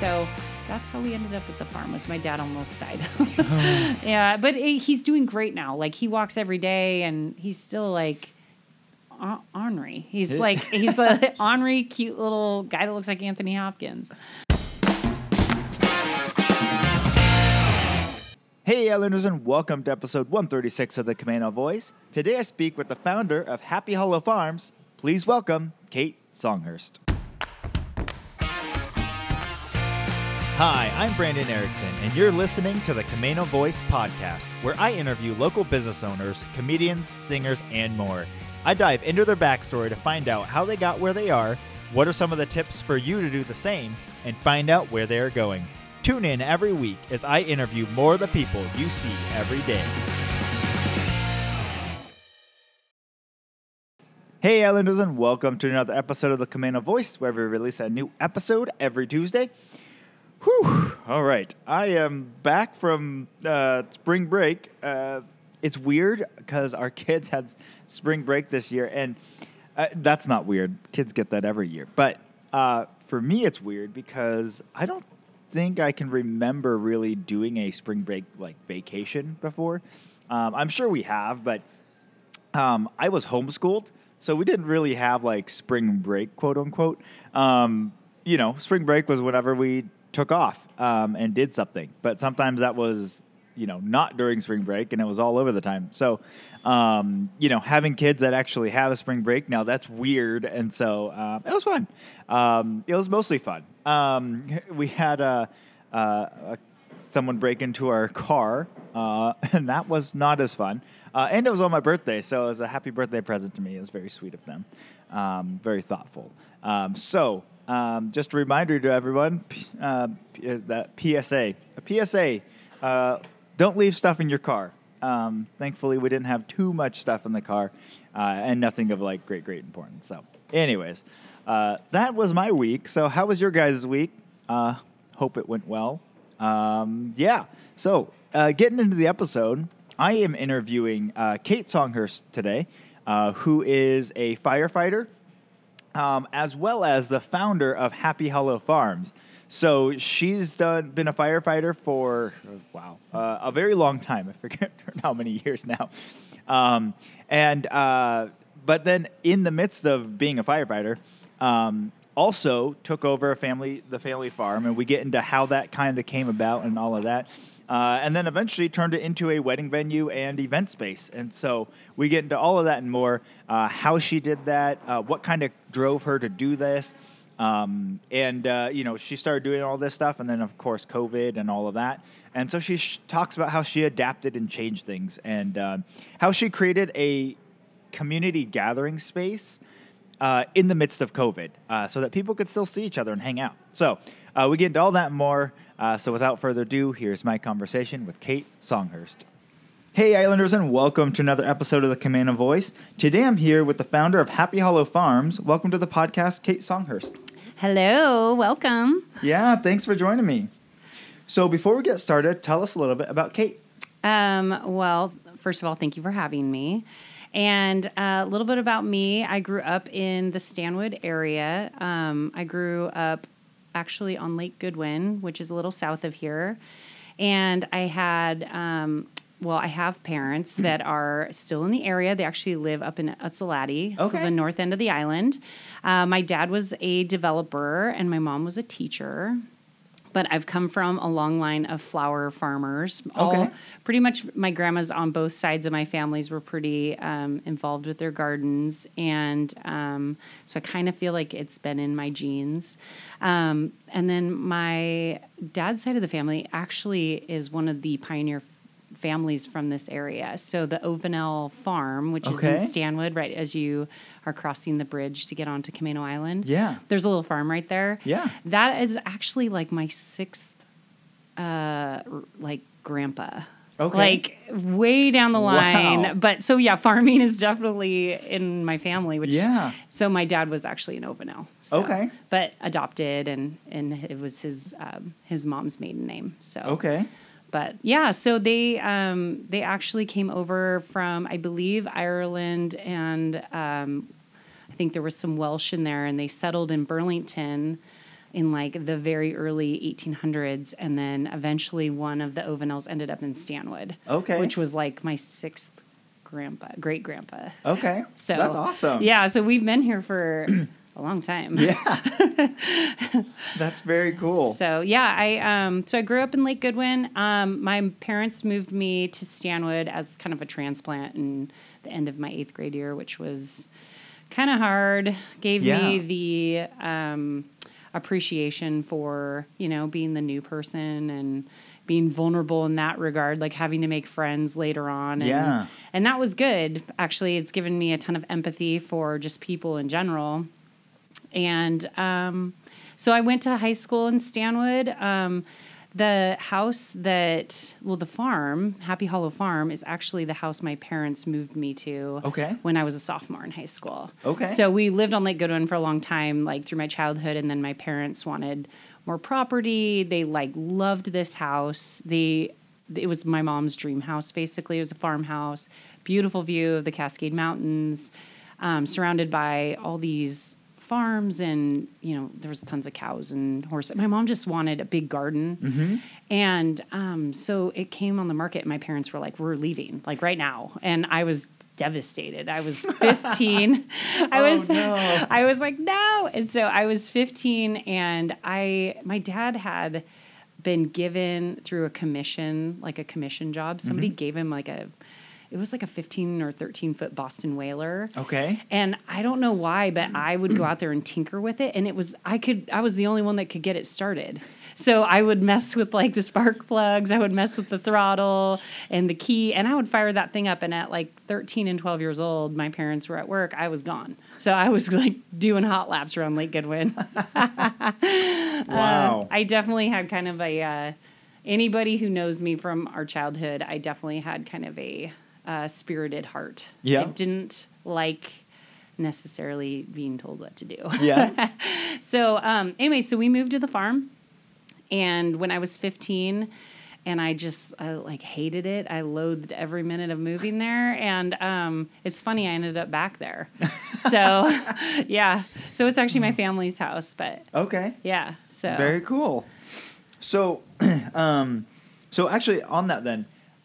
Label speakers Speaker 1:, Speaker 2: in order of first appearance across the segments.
Speaker 1: So that's how we ended up at the farm. Was my dad almost died? yeah, but eh, he's doing great now. Like he walks every day, and he's still like. Hen- Henri. He's like he's a Henri, cute little guy that looks like Anthony Hopkins.
Speaker 2: Hey, Islanders, and welcome to episode 136 of the Camano Voice. Today I speak with the founder of Happy Hollow Farms. Please welcome Kate Songhurst. Hi, I'm Brandon Erickson, and you're listening to the Camano Voice podcast, where I interview local business owners, comedians, singers, and more. I dive into their backstory to find out how they got where they are, what are some of the tips for you to do the same, and find out where they are going. Tune in every week as I interview more of the people you see every day. Hey, Islanders, and welcome to another episode of the Camano Voice, where we release a new episode every Tuesday. Whew. All right. I am back from uh, spring break. Uh, it's weird because our kids had spring break this year, and uh, that's not weird. Kids get that every year. But uh, for me, it's weird because I don't think I can remember really doing a spring break like vacation before. Um, I'm sure we have, but um, I was homeschooled, so we didn't really have like spring break, quote unquote. Um, you know, spring break was whenever we took off um, and did something, but sometimes that was you know not during spring break and it was all over the time. So um, you know having kids that actually have a spring break now that's weird and so uh, it was fun. Um, it was mostly fun. Um, we had a, a, a, someone break into our car uh, and that was not as fun. Uh, and it was on my birthday so it was a happy birthday present to me. It was very sweet of them. Um, very thoughtful. Um, so um, just a reminder to everyone uh, that PSA, a PSA, uh, don't leave stuff in your car. Um, thankfully, we didn't have too much stuff in the car uh, and nothing of like great, great importance. So, anyways, uh, that was my week. So, how was your guys' week? Uh, hope it went well. Um, yeah. So, uh, getting into the episode, I am interviewing Kate Songhurst today, who is a firefighter um, as well as the founder of Happy Hollow Farms. So she's done been a firefighter for wow uh, a very long time. I forget how many years now. Um, and uh, but then in the midst of being a firefighter, um, also took over a family the family farm, and we get into how that kind of came about and all of that. Uh, and then eventually turned it into a wedding venue and event space. And so we get into all of that and more. Uh, how she did that, uh, what kind of drove her to do this, um, and uh, you know she started doing all this stuff, and then of course COVID and all of that. And so she sh- talks about how she adapted and changed things, and uh, how she created a community gathering space. Uh, in the midst of COVID, so that people could still see each other and hang out. So we get into all that more. Uh, so without further ado, here's my conversation with Kate Songhurst. Hey, Islanders, and welcome to another episode of the Camano Voice. Today I'm here with the founder of Happy Hollow Farms. Welcome to the podcast, Kate Songhurst.
Speaker 1: Hello, welcome.
Speaker 2: Yeah, thanks for joining me. So before we get started, tell us a little bit about Kate.
Speaker 1: Um, well, first of all, thank you for having me. And uh, a little bit about me I grew up in the Stanwood area. Um, I grew up actually on Lake Goodwin, which is a little south of here. And I had, um, well, I have parents that are still in the area. They actually live up in Utsalady, okay. so the north end of the island. Uh, my dad was a developer, and my mom was a teacher but I've come from a long line of flower farmers. All, okay. Pretty much my grandmas on both sides of my families were pretty um, involved with their gardens. And um, so I kind of feel like it's been in my genes. Um, and then my dad's side of the family actually is one of the pioneer families from this area. So the Ovenel Farm, which okay. is in Stanwood, right as you are crossing the bridge to get onto Camano Island.
Speaker 2: Yeah.
Speaker 1: There's a little farm right there.
Speaker 2: Yeah.
Speaker 1: That is actually like my sixth uh like grandpa. Okay. Like way down the line. Wow. But so yeah, farming is definitely in my family, which
Speaker 2: Yeah.
Speaker 1: So my dad was actually an Ovenel. So,
Speaker 2: okay.
Speaker 1: But adopted and and it was his um, his mom's maiden name. So
Speaker 2: Okay
Speaker 1: but yeah, so they um, they actually came over from I believe Ireland and um, I think there was some Welsh in there, and they settled in Burlington in like the very early 1800s, and then eventually one of the Ovanels ended up in Stanwood.
Speaker 2: Okay.
Speaker 1: which was like my sixth grandpa, great grandpa.
Speaker 2: Okay.
Speaker 1: So
Speaker 2: That's awesome.
Speaker 1: Yeah, so we've been here for a long time.
Speaker 2: Yeah. That's very cool.
Speaker 1: So yeah, I um so I grew up in Lake Goodwin. Um, my parents moved me to Stanwood as kind of a transplant in the end of my eighth grade year, which was kind of hard. Gave me the um, appreciation for you know being the new person and being vulnerable in that regard, like having to make friends later on. And,
Speaker 2: Yeah.
Speaker 1: and that was good. Actually, it's given me a ton of empathy for just people in general. And um, so I went to high school in Stanwood. Um, the house that, well, the farm, Happy Hollow Farm, is actually the house my parents moved me to
Speaker 2: Okay.
Speaker 1: when I was a sophomore in high school.
Speaker 2: Okay.
Speaker 1: So we lived on Lake Goodwin for a long time, like through my childhood, and then my parents wanted more property. They like loved this house. They it was my mom's dream house basically. It was a farmhouse, beautiful view of the Cascade Mountains, um, surrounded by all these farms and you know there was tons of cows and horses. My mom just wanted a big garden, and um, so it came on the market. And my parents were like, "We're leaving like right now," and I was devastated. I was 15. I
Speaker 2: Oh,
Speaker 1: was
Speaker 2: no.
Speaker 1: I was like, "No." And so I was 15 and I my dad had been given through a commission, like a commission job. Somebody gave him like a it was like a 15 or 13 foot Boston whaler.
Speaker 2: Okay.
Speaker 1: And I don't know why, but I would go out there and tinker with it. And it was, I could, I was the only one that could get it started. So I would mess with like the spark plugs, I would mess with the throttle and the key, and I would fire that thing up. And at like 13 and 12 years old, my parents were at work. I was gone. So I was like doing hot laps around Lake Goodwin.
Speaker 2: Wow.
Speaker 1: Uh, I definitely had kind of a, uh, anybody who knows me from our childhood, I definitely had kind of a uh, spirited heart.
Speaker 2: Yeah.
Speaker 1: I didn't like necessarily being told what to do.
Speaker 2: yeah.
Speaker 1: so, um, anyway, so we moved to the farm. And when I was 15, and I just I, like hated it. I loathed every minute of moving there, and um, it's funny I ended up back there. so, yeah, so it's actually my family's house, but
Speaker 2: okay.
Speaker 1: yeah, so
Speaker 2: Very cool. So, um, so actually, on that then,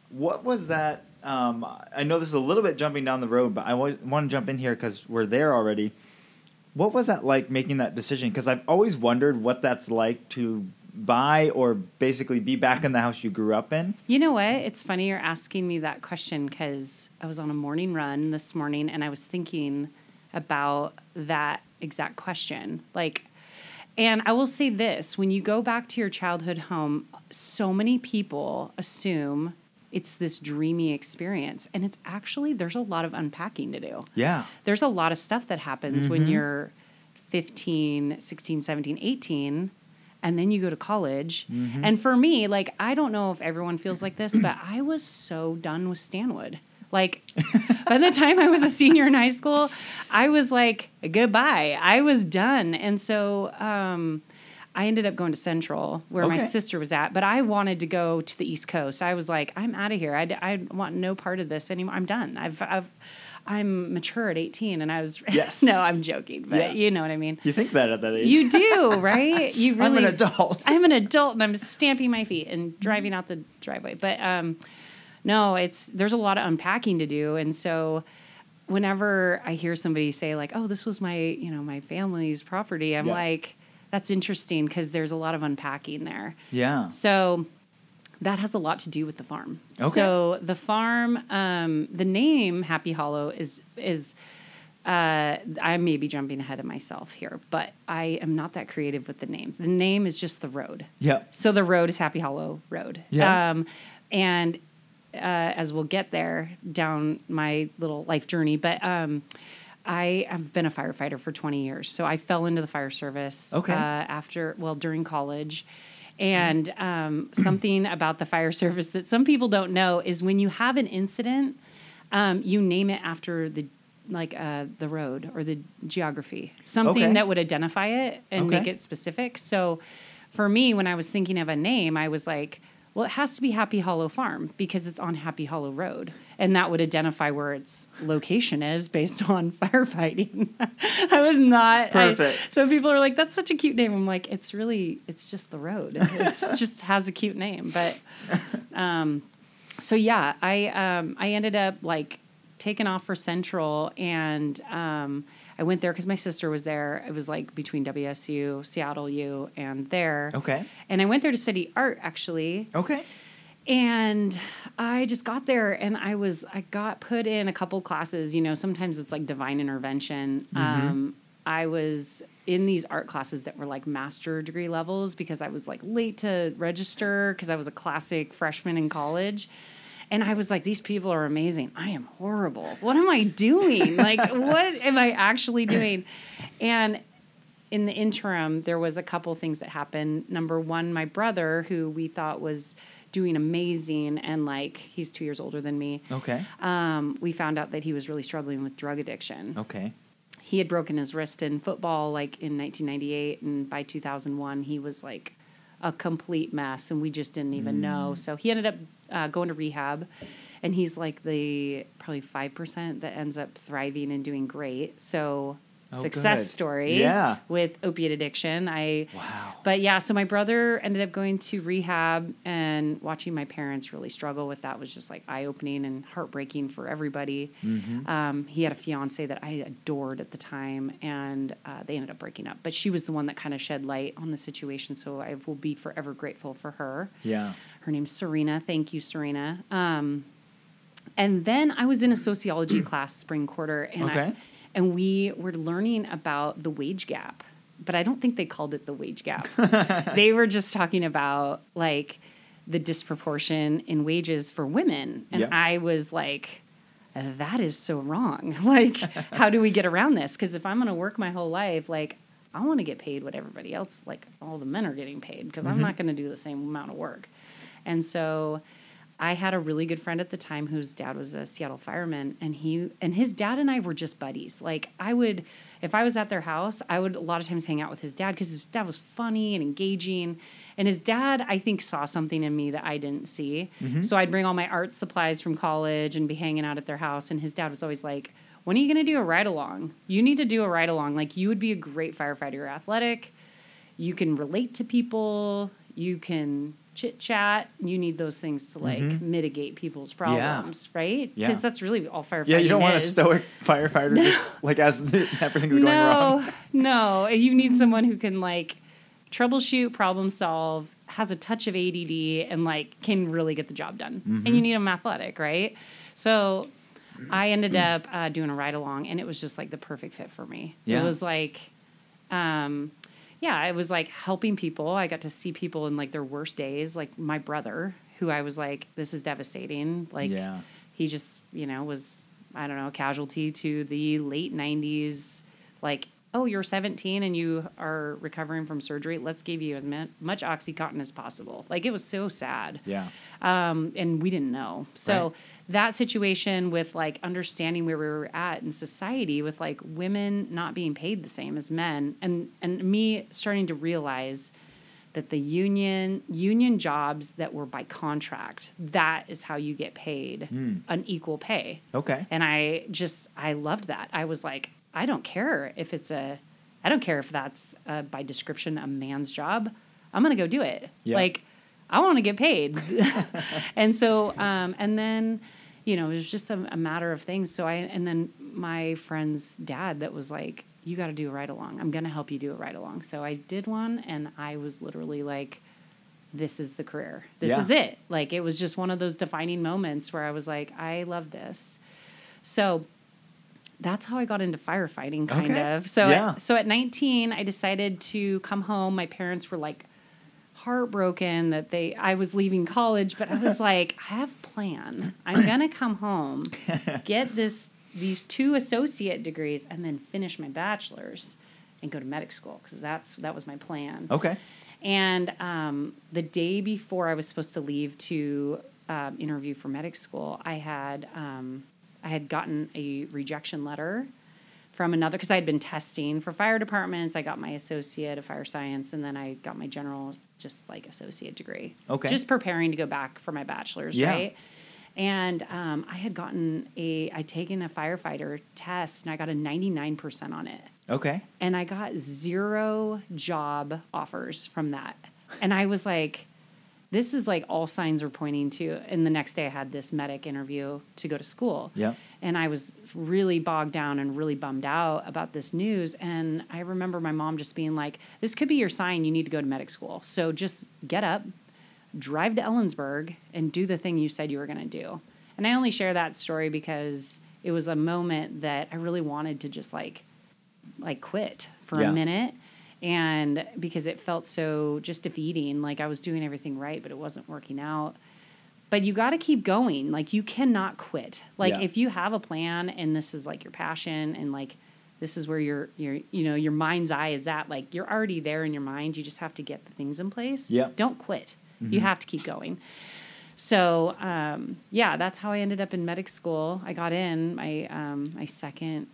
Speaker 2: what was that? Um, I know this is a little bit jumping down the road, but I want to jump in here because we're there already. What was that like making that decision? Because I've always wondered what that's like to buy or basically be back in the house you grew up in.
Speaker 1: You know what? It's funny you're asking me that question because I was on a morning run this morning and I was thinking about that exact question. Like, and I will say this when you go back to your childhood home, so many people assume it's this dreamy experience. And it's actually, there's a lot of unpacking to do.
Speaker 2: Yeah.
Speaker 1: There's a lot of stuff that happens when
Speaker 2: Mhm.
Speaker 1: you're 15, 16, 17, 18 and then you go to college.
Speaker 2: Mhm.
Speaker 1: And for me, like I don't know if everyone feels like this, but I was so done with Stanwood. Like by the time I was a senior in high school, I was like goodbye. I was done. And so um I ended up going to Central where my sister was at, but I wanted to go to the East Coast. I was like, I'm out of here. I want no part of this anymore. I'm done. I've, I've I'm mature at 18 and I was
Speaker 2: Yes.
Speaker 1: no, I'm joking, but
Speaker 2: Yeah.
Speaker 1: you know what I mean.
Speaker 2: You think that at that age?
Speaker 1: You do, right? You really
Speaker 2: I'm an adult.
Speaker 1: I'm an adult and I'm stamping my feet and driving out the driveway. But um, no, it's there's a lot of unpacking to do, and so whenever I hear somebody say like, "Oh, this was my you know my family's property," I'm
Speaker 2: Yeah.
Speaker 1: like, "That's interesting because there's a lot of unpacking there."
Speaker 2: yeah.
Speaker 1: So that has a lot to do with the farm.
Speaker 2: Okay.
Speaker 1: So the farm, um, the name Happy Hollow is is. Uh, I may be jumping ahead of myself here, but I am not that creative with the name. The name is just the road.
Speaker 2: Yeah.
Speaker 1: So the road is Happy Hollow Road.
Speaker 2: Yeah.
Speaker 1: Um, and uh, as we'll get there down my little life journey, but um, I have been a firefighter for 20 years. So I fell into the fire service
Speaker 2: Okay.
Speaker 1: uh, after, well, during college. And um, something about the fire service that some people don't know is when you have an incident, um, you name it after the like uh, the road or the geography, something
Speaker 2: Okay.
Speaker 1: that would identify it and make it specific. So for me, when I was thinking of a name, I was like, well, it has to be Happy Hollow Farm because it's on Happy Hollow Road. And that would identify where its location is based on firefighting. I was not.
Speaker 2: Perfect.
Speaker 1: I, so people are like, that's such a cute name. I'm like, it's really, it's just the road. It just has a cute name. But, um, so yeah, I, um, I ended up like taking off for Central and, um, I went there because my sister was there. It was like between WSU, Seattle U, and there.
Speaker 2: Okay.
Speaker 1: And I went there to study art actually.
Speaker 2: Okay.
Speaker 1: And I just got there and I was, I got put in a couple classes. You know, sometimes it's like divine intervention. Um, I was in these art classes that were like master degree levels because I was like late to register because I was a classic freshman in college. And I was like, these people are amazing. I am horrible. What am I doing? like, what am I actually doing? And in the interim, there was a couple things that happened. Number one, my brother, who we thought was doing amazing, and like he's two years older than me.
Speaker 2: Okay.
Speaker 1: Um, we found out that he was really struggling with drug addiction.
Speaker 2: Okay.
Speaker 1: He had broken his wrist in football, like in 1998, and by 2001, he was like a complete mess, and we just didn't even know. So he ended up uh, going to rehab, and he's like the probably five percent that ends up thriving and doing great. So
Speaker 2: Oh,
Speaker 1: success
Speaker 2: good.
Speaker 1: story
Speaker 2: Yeah.
Speaker 1: with opiate addiction. I
Speaker 2: Wow.
Speaker 1: but yeah, so my brother ended up going to rehab and watching my parents really struggle with that was just like eye opening and heartbreaking for everybody.
Speaker 2: Mm-hmm.
Speaker 1: Um, he had a fiance that I adored at the time, and uh, they ended up breaking up. But she was the one that kind of shed light on the situation, so I will be forever grateful for her.
Speaker 2: Yeah.
Speaker 1: Her name's Serena. Thank you, Serena. Um, and then I was in a sociology class spring quarter, and I,
Speaker 2: Okay.
Speaker 1: And we were learning about the wage gap. But I don't think they called it the wage gap. they were just talking about like the disproportion in wages for women, and
Speaker 2: Yeah.
Speaker 1: I was like, that is so wrong. Like, how do we get around this? Because if I'm going to work my whole life, like, I want to get paid what everybody else, like all the men are getting paid, because I'm mm-hmm. not going to do the same amount of work. And so I had a really good friend at the time whose dad was a Seattle fireman and he and his dad and I were just buddies. Like I would if I was at their house, I would a lot of times hang out with his dad cuz his dad was funny and engaging. And his dad I think saw something in me that I didn't see. Mm-hmm. So I'd bring all my art supplies from college and be hanging out at their house and his dad was always like, "When are you going to do a ride along? You need to do a ride along. Like you would be a great firefighter. You're athletic you can relate to people you can chit chat you need those things to like mitigate people's problems right
Speaker 2: Yeah.
Speaker 1: because that's really all firefighting
Speaker 2: Yeah, you don't want a stoic firefighter just like as the, everything's going wrong.
Speaker 1: no no you need someone who can like troubleshoot problem solve has a touch of ADD and like can really get the job done
Speaker 2: Mm-hmm.
Speaker 1: and you need them athletic right so i ended up uh, doing a ride along and it was just like the perfect fit for me
Speaker 2: Yeah.
Speaker 1: it was like um yeah it was like helping people i got to see people in like their worst days like my brother who i was like this is devastating like
Speaker 2: Yeah.
Speaker 1: he just you know was i don't know a casualty to the late 90s like oh you're 17 and you are recovering from surgery let's give you as mu- much oxycontin as possible like it was so sad
Speaker 2: Yeah.
Speaker 1: um, and we didn't know. So
Speaker 2: Right.
Speaker 1: That situation with like understanding where we were at in society, with like women not being paid the same as men, and and me starting to realize that the union union jobs that were by contract, that is how you get paid
Speaker 2: Hmm.
Speaker 1: an equal pay.
Speaker 2: Okay.
Speaker 1: And I just I loved that. I was like, I don't care if it's a, I don't care if that's uh, by description a man's job. I'm gonna go do it.
Speaker 2: Yeah.
Speaker 1: Like, I want to get paid. and so, um, and then, you know, it was just a, a matter of things. So I, and then my friend's dad that was like, you got to do a ride along. I'm gonna help you do a ride along. So I did one, and I was literally like. This is the career. This
Speaker 2: Yeah.
Speaker 1: is it. Like it was just one of those defining moments where I was like, I love this. So that's how I got into firefighting, kind
Speaker 2: Okay.
Speaker 1: of. So,
Speaker 2: Yeah.
Speaker 1: so at 19, I decided to come home. My parents were like heartbroken that they I was leaving college, but I was like, I have a plan. I'm gonna come home, get this these two associate degrees, and then finish my bachelor's and go to medic school because that's that was my plan.
Speaker 2: Okay.
Speaker 1: And um, the day before I was supposed to leave to um, interview for medic school, I had um, I had gotten a rejection letter from another because I had been testing for fire departments. I got my associate of fire science, and then I got my general, just like associate degree.
Speaker 2: Okay.
Speaker 1: Just preparing to go back for my bachelor's,
Speaker 2: Yeah.
Speaker 1: right? And um, I had gotten a, I'd taken a firefighter test, and I got a ninety nine percent on it
Speaker 2: Okay.
Speaker 1: and I got zero job offers from that. And I was like, this is like all signs were pointing to. And the next day I had this medic interview to go to school.
Speaker 2: Yeah.
Speaker 1: And I was really bogged down and really bummed out about this news. And I remember my mom just being like, this could be your sign you need to go to medic school. So just get up, drive to Ellensburg, and do the thing you said you were going to do. And I only share that story because it was a moment that I really wanted to just like like quit for
Speaker 2: Yeah.
Speaker 1: a minute and because it felt so just defeating like i was doing everything right but it wasn't working out. But you got to keep going. Like you cannot quit. Like
Speaker 2: Yeah.
Speaker 1: if you have a plan and this is like your passion and like this is where your your you know your mind's eye is at like you're already there in your mind. You just have to get the things in place.
Speaker 2: Yeah.
Speaker 1: don't quit. You have to keep going. So um, yeah that's how i ended up in medic school. I got in my um, my second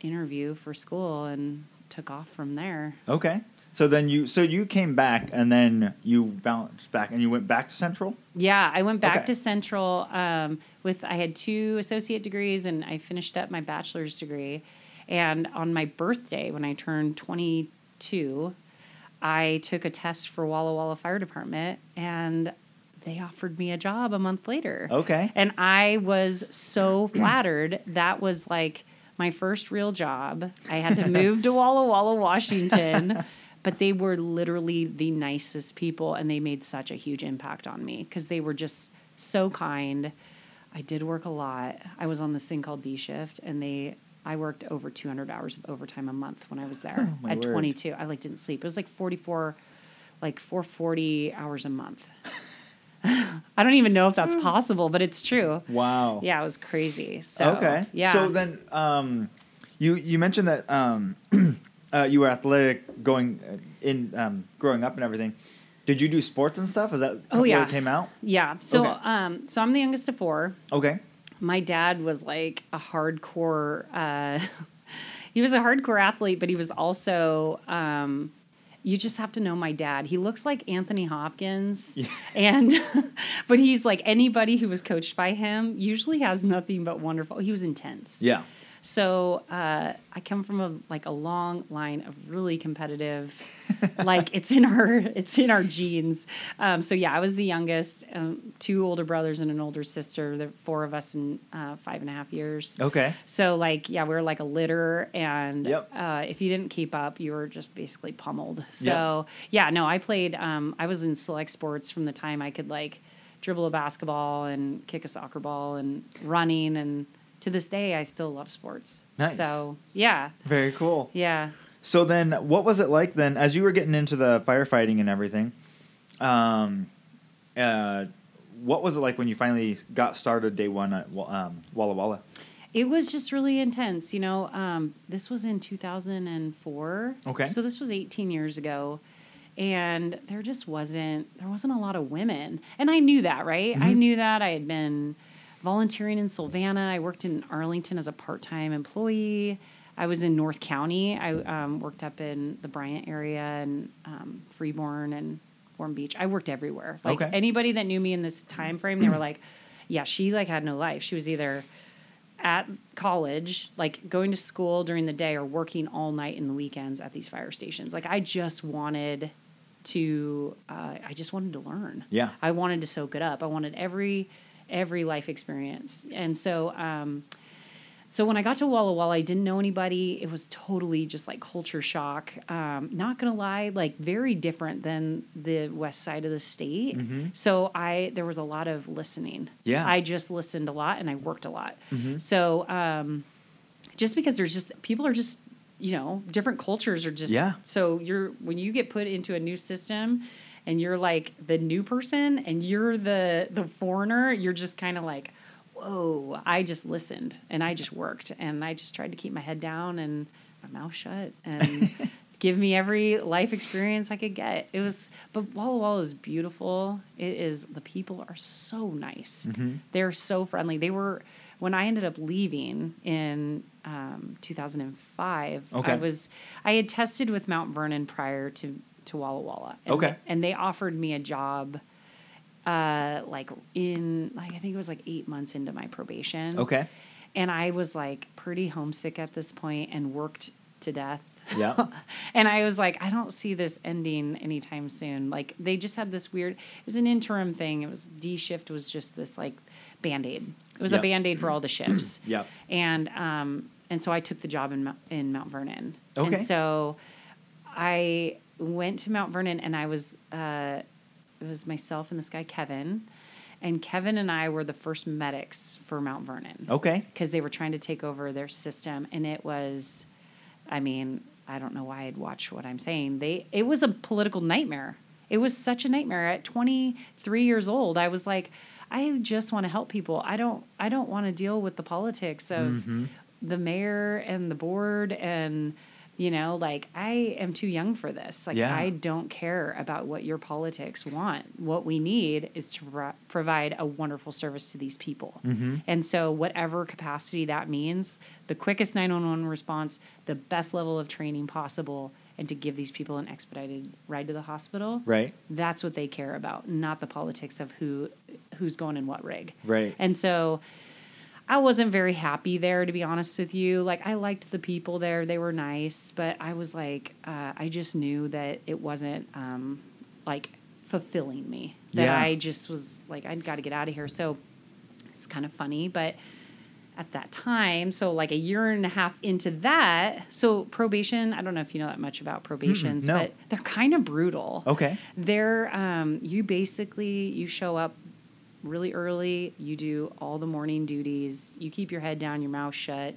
Speaker 1: interview for school and took off from there
Speaker 2: Okay. So then you so you came back and then you bounced back and you went back to Central.
Speaker 1: Yeah, I went back
Speaker 2: Okay.
Speaker 1: to Central um, with I had two associate degrees and I finished up my bachelor's degree. And on my birthday, when I turned 22, I took a test for Walla Walla Fire Department and they offered me a job a month later.
Speaker 2: Okay.
Speaker 1: And I was so flattered. That was like my first real job. I had to move to Walla Walla, Washington, but they were literally the nicest people and they made such a huge impact on me because they were just so kind. I did work a lot. I was on this thing called D shift and they I worked over 200 hours of overtime a month when I was there
Speaker 2: Oh,
Speaker 1: at
Speaker 2: word.
Speaker 1: 22. I like didn't sleep. It was like 44 like 440 hours a month. I don't even know if that's possible, but it's true.
Speaker 2: Wow.
Speaker 1: Yeah, it was crazy. So
Speaker 2: okay.
Speaker 1: yeah.
Speaker 2: So then, um, you you mentioned that um, uh, you were athletic going uh, in um, growing up and everything. Did you do sports and stuff? Is that
Speaker 1: Oh,
Speaker 2: where
Speaker 1: yeah.
Speaker 2: it came out?
Speaker 1: yeah. So
Speaker 2: Okay.
Speaker 1: um, so I'm the youngest of four.
Speaker 2: Okay.
Speaker 1: My dad was like a hardcore. Uh, he was a hardcore athlete, but he was also. Um, you just have to know my dad. He looks like Anthony Hopkins,
Speaker 2: Yeah.
Speaker 1: and but he's like anybody who was coached by him usually has nothing but wonderful. He was intense.
Speaker 2: Yeah.
Speaker 1: So uh, I come from a like a long line of really competitive, like it's in our it's in our genes. Um, so yeah, I was the youngest, um, two older brothers and an older sister. The four of us in uh, five and a half years.
Speaker 2: Okay.
Speaker 1: So like yeah, we were like a litter, and
Speaker 2: Yep.
Speaker 1: uh, if you didn't keep up, you were just basically pummeled. So yeah, no, I played. Um, I was in select sports from the time I could like dribble a basketball and kick a soccer ball and running, and to this day, I still love sports.
Speaker 2: Nice.
Speaker 1: So yeah,
Speaker 2: Very cool.
Speaker 1: yeah.
Speaker 2: So then, what was it like then, as you were getting into the firefighting and everything? Um, uh, what was it like when you finally got started day one at um, Walla Walla?
Speaker 1: It was just really intense. You know, um, this was in 2004.
Speaker 2: Okay.
Speaker 1: So this was 18 years ago. And there just wasn't there wasn't a lot of women. And I knew that, right? I
Speaker 2: Mhm.
Speaker 1: knew that. I had been volunteering in Savannah. I worked in Arlington as a part-time employee. I was in North County. I um, worked up in the Bryant area and um, Freeborn and Warm Beach. I worked everywhere. Like
Speaker 2: Okay.
Speaker 1: anybody that knew me in this time frame, they were like, "Yeah, she like had no life. She was either at college, like going to school during the day or working all night in the weekends at these fire stations. Like I just wanted to, uh, I just wanted to learn.
Speaker 2: Yeah.
Speaker 1: I wanted to soak it up. I wanted every every life experience, and so. Um, so when I got to Walla Walla, I didn't know anybody. It was totally just like culture shock. Um, not gonna lie, like very different than the west side of the state.
Speaker 2: Mhm.
Speaker 1: So I there was a lot of listening.
Speaker 2: Yeah.
Speaker 1: I just listened a lot and I worked a lot.
Speaker 2: Mhm.
Speaker 1: So um, just because there's just people are just you know different cultures are just
Speaker 2: Yeah.
Speaker 1: So you're when you get put into a new system and you're like the new person and you're the the foreigner, you're just kind of like whoa, I just listened and I just worked and I just tried to keep my head down and my mouth shut and give me every life experience I could get. It was, but Walla Walla is beautiful. It is, the people are so nice.
Speaker 2: Mhm.
Speaker 1: They're so friendly. They were, when I ended up leaving in um, 2005,
Speaker 2: Okay.
Speaker 1: I was I had tested with Mount Vernon prior to to Walla Walla. And
Speaker 2: Okay.
Speaker 1: they- and they offered me a job, uh, like in like I think it was like eight months into my probation.
Speaker 2: Okay.
Speaker 1: And I was like pretty homesick at this point and worked to death.
Speaker 2: Yeah.
Speaker 1: and I was like, I don't see this ending anytime soon. Like they just had this weird. It was an interim thing. It was D shift was just this like band aid. It was
Speaker 2: Yep.
Speaker 1: a band aid for all the shifts.
Speaker 2: yeah.
Speaker 1: And um and so I took the job in Mount, in Mount Vernon.
Speaker 2: Okay.
Speaker 1: And so I went to Mount Vernon and I was uh it was myself and this guy Kevin. And Kevin and I were the first medics for Mount Vernon
Speaker 2: Okay.
Speaker 1: because they were trying to take over their system and it was i mean i don't know why i'd watch what i'm saying they it was a political nightmare it was such a nightmare at 23 years old i was like i just want to help people i don't i don't want to deal with the politics of
Speaker 2: Mhm.
Speaker 1: the mayor and the board and you know like i am too young for this like
Speaker 2: Yeah.
Speaker 1: i don't care about what your politics want what we need is to pro- provide a wonderful service to these people
Speaker 2: Mhm.
Speaker 1: and so whatever capacity that means the quickest 911 response the best level of training possible and to give these people an expedited ride to the hospital
Speaker 2: Right.
Speaker 1: that's what they care about not the politics of who who's going in what rig
Speaker 2: Right.
Speaker 1: and so I wasn't very happy there, to be honest with you. Like, I liked the people there, they were nice, but I was like, uh, I just knew that it wasn't um, like fulfilling me. That
Speaker 2: Yeah.
Speaker 1: I just was like, I'd got to get out of here. So it's kind of funny, but at that time, so like a year and a half into that, so probation, I don't know if you know that much about probations,
Speaker 2: no.
Speaker 1: but they're kind of brutal
Speaker 2: Okay.
Speaker 1: they're um, you basically you show up really early you do all the morning duties you keep your head down your mouth shut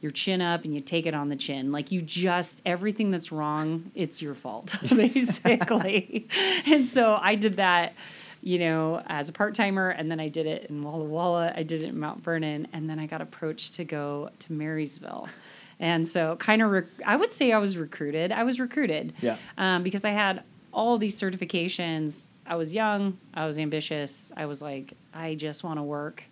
Speaker 1: your chin up and you take it on the chin like you just everything that's wrong it's your fault basically and so i did that you know as a part-timer and then i did it in walla walla i did it in mount vernon and then i got approached to go to marysville and so kind of rec- i would say i was recruited i was recruited
Speaker 2: Yeah.
Speaker 1: um, because I had all these certifications. I was young, I was ambitious. I was like, I just want to work.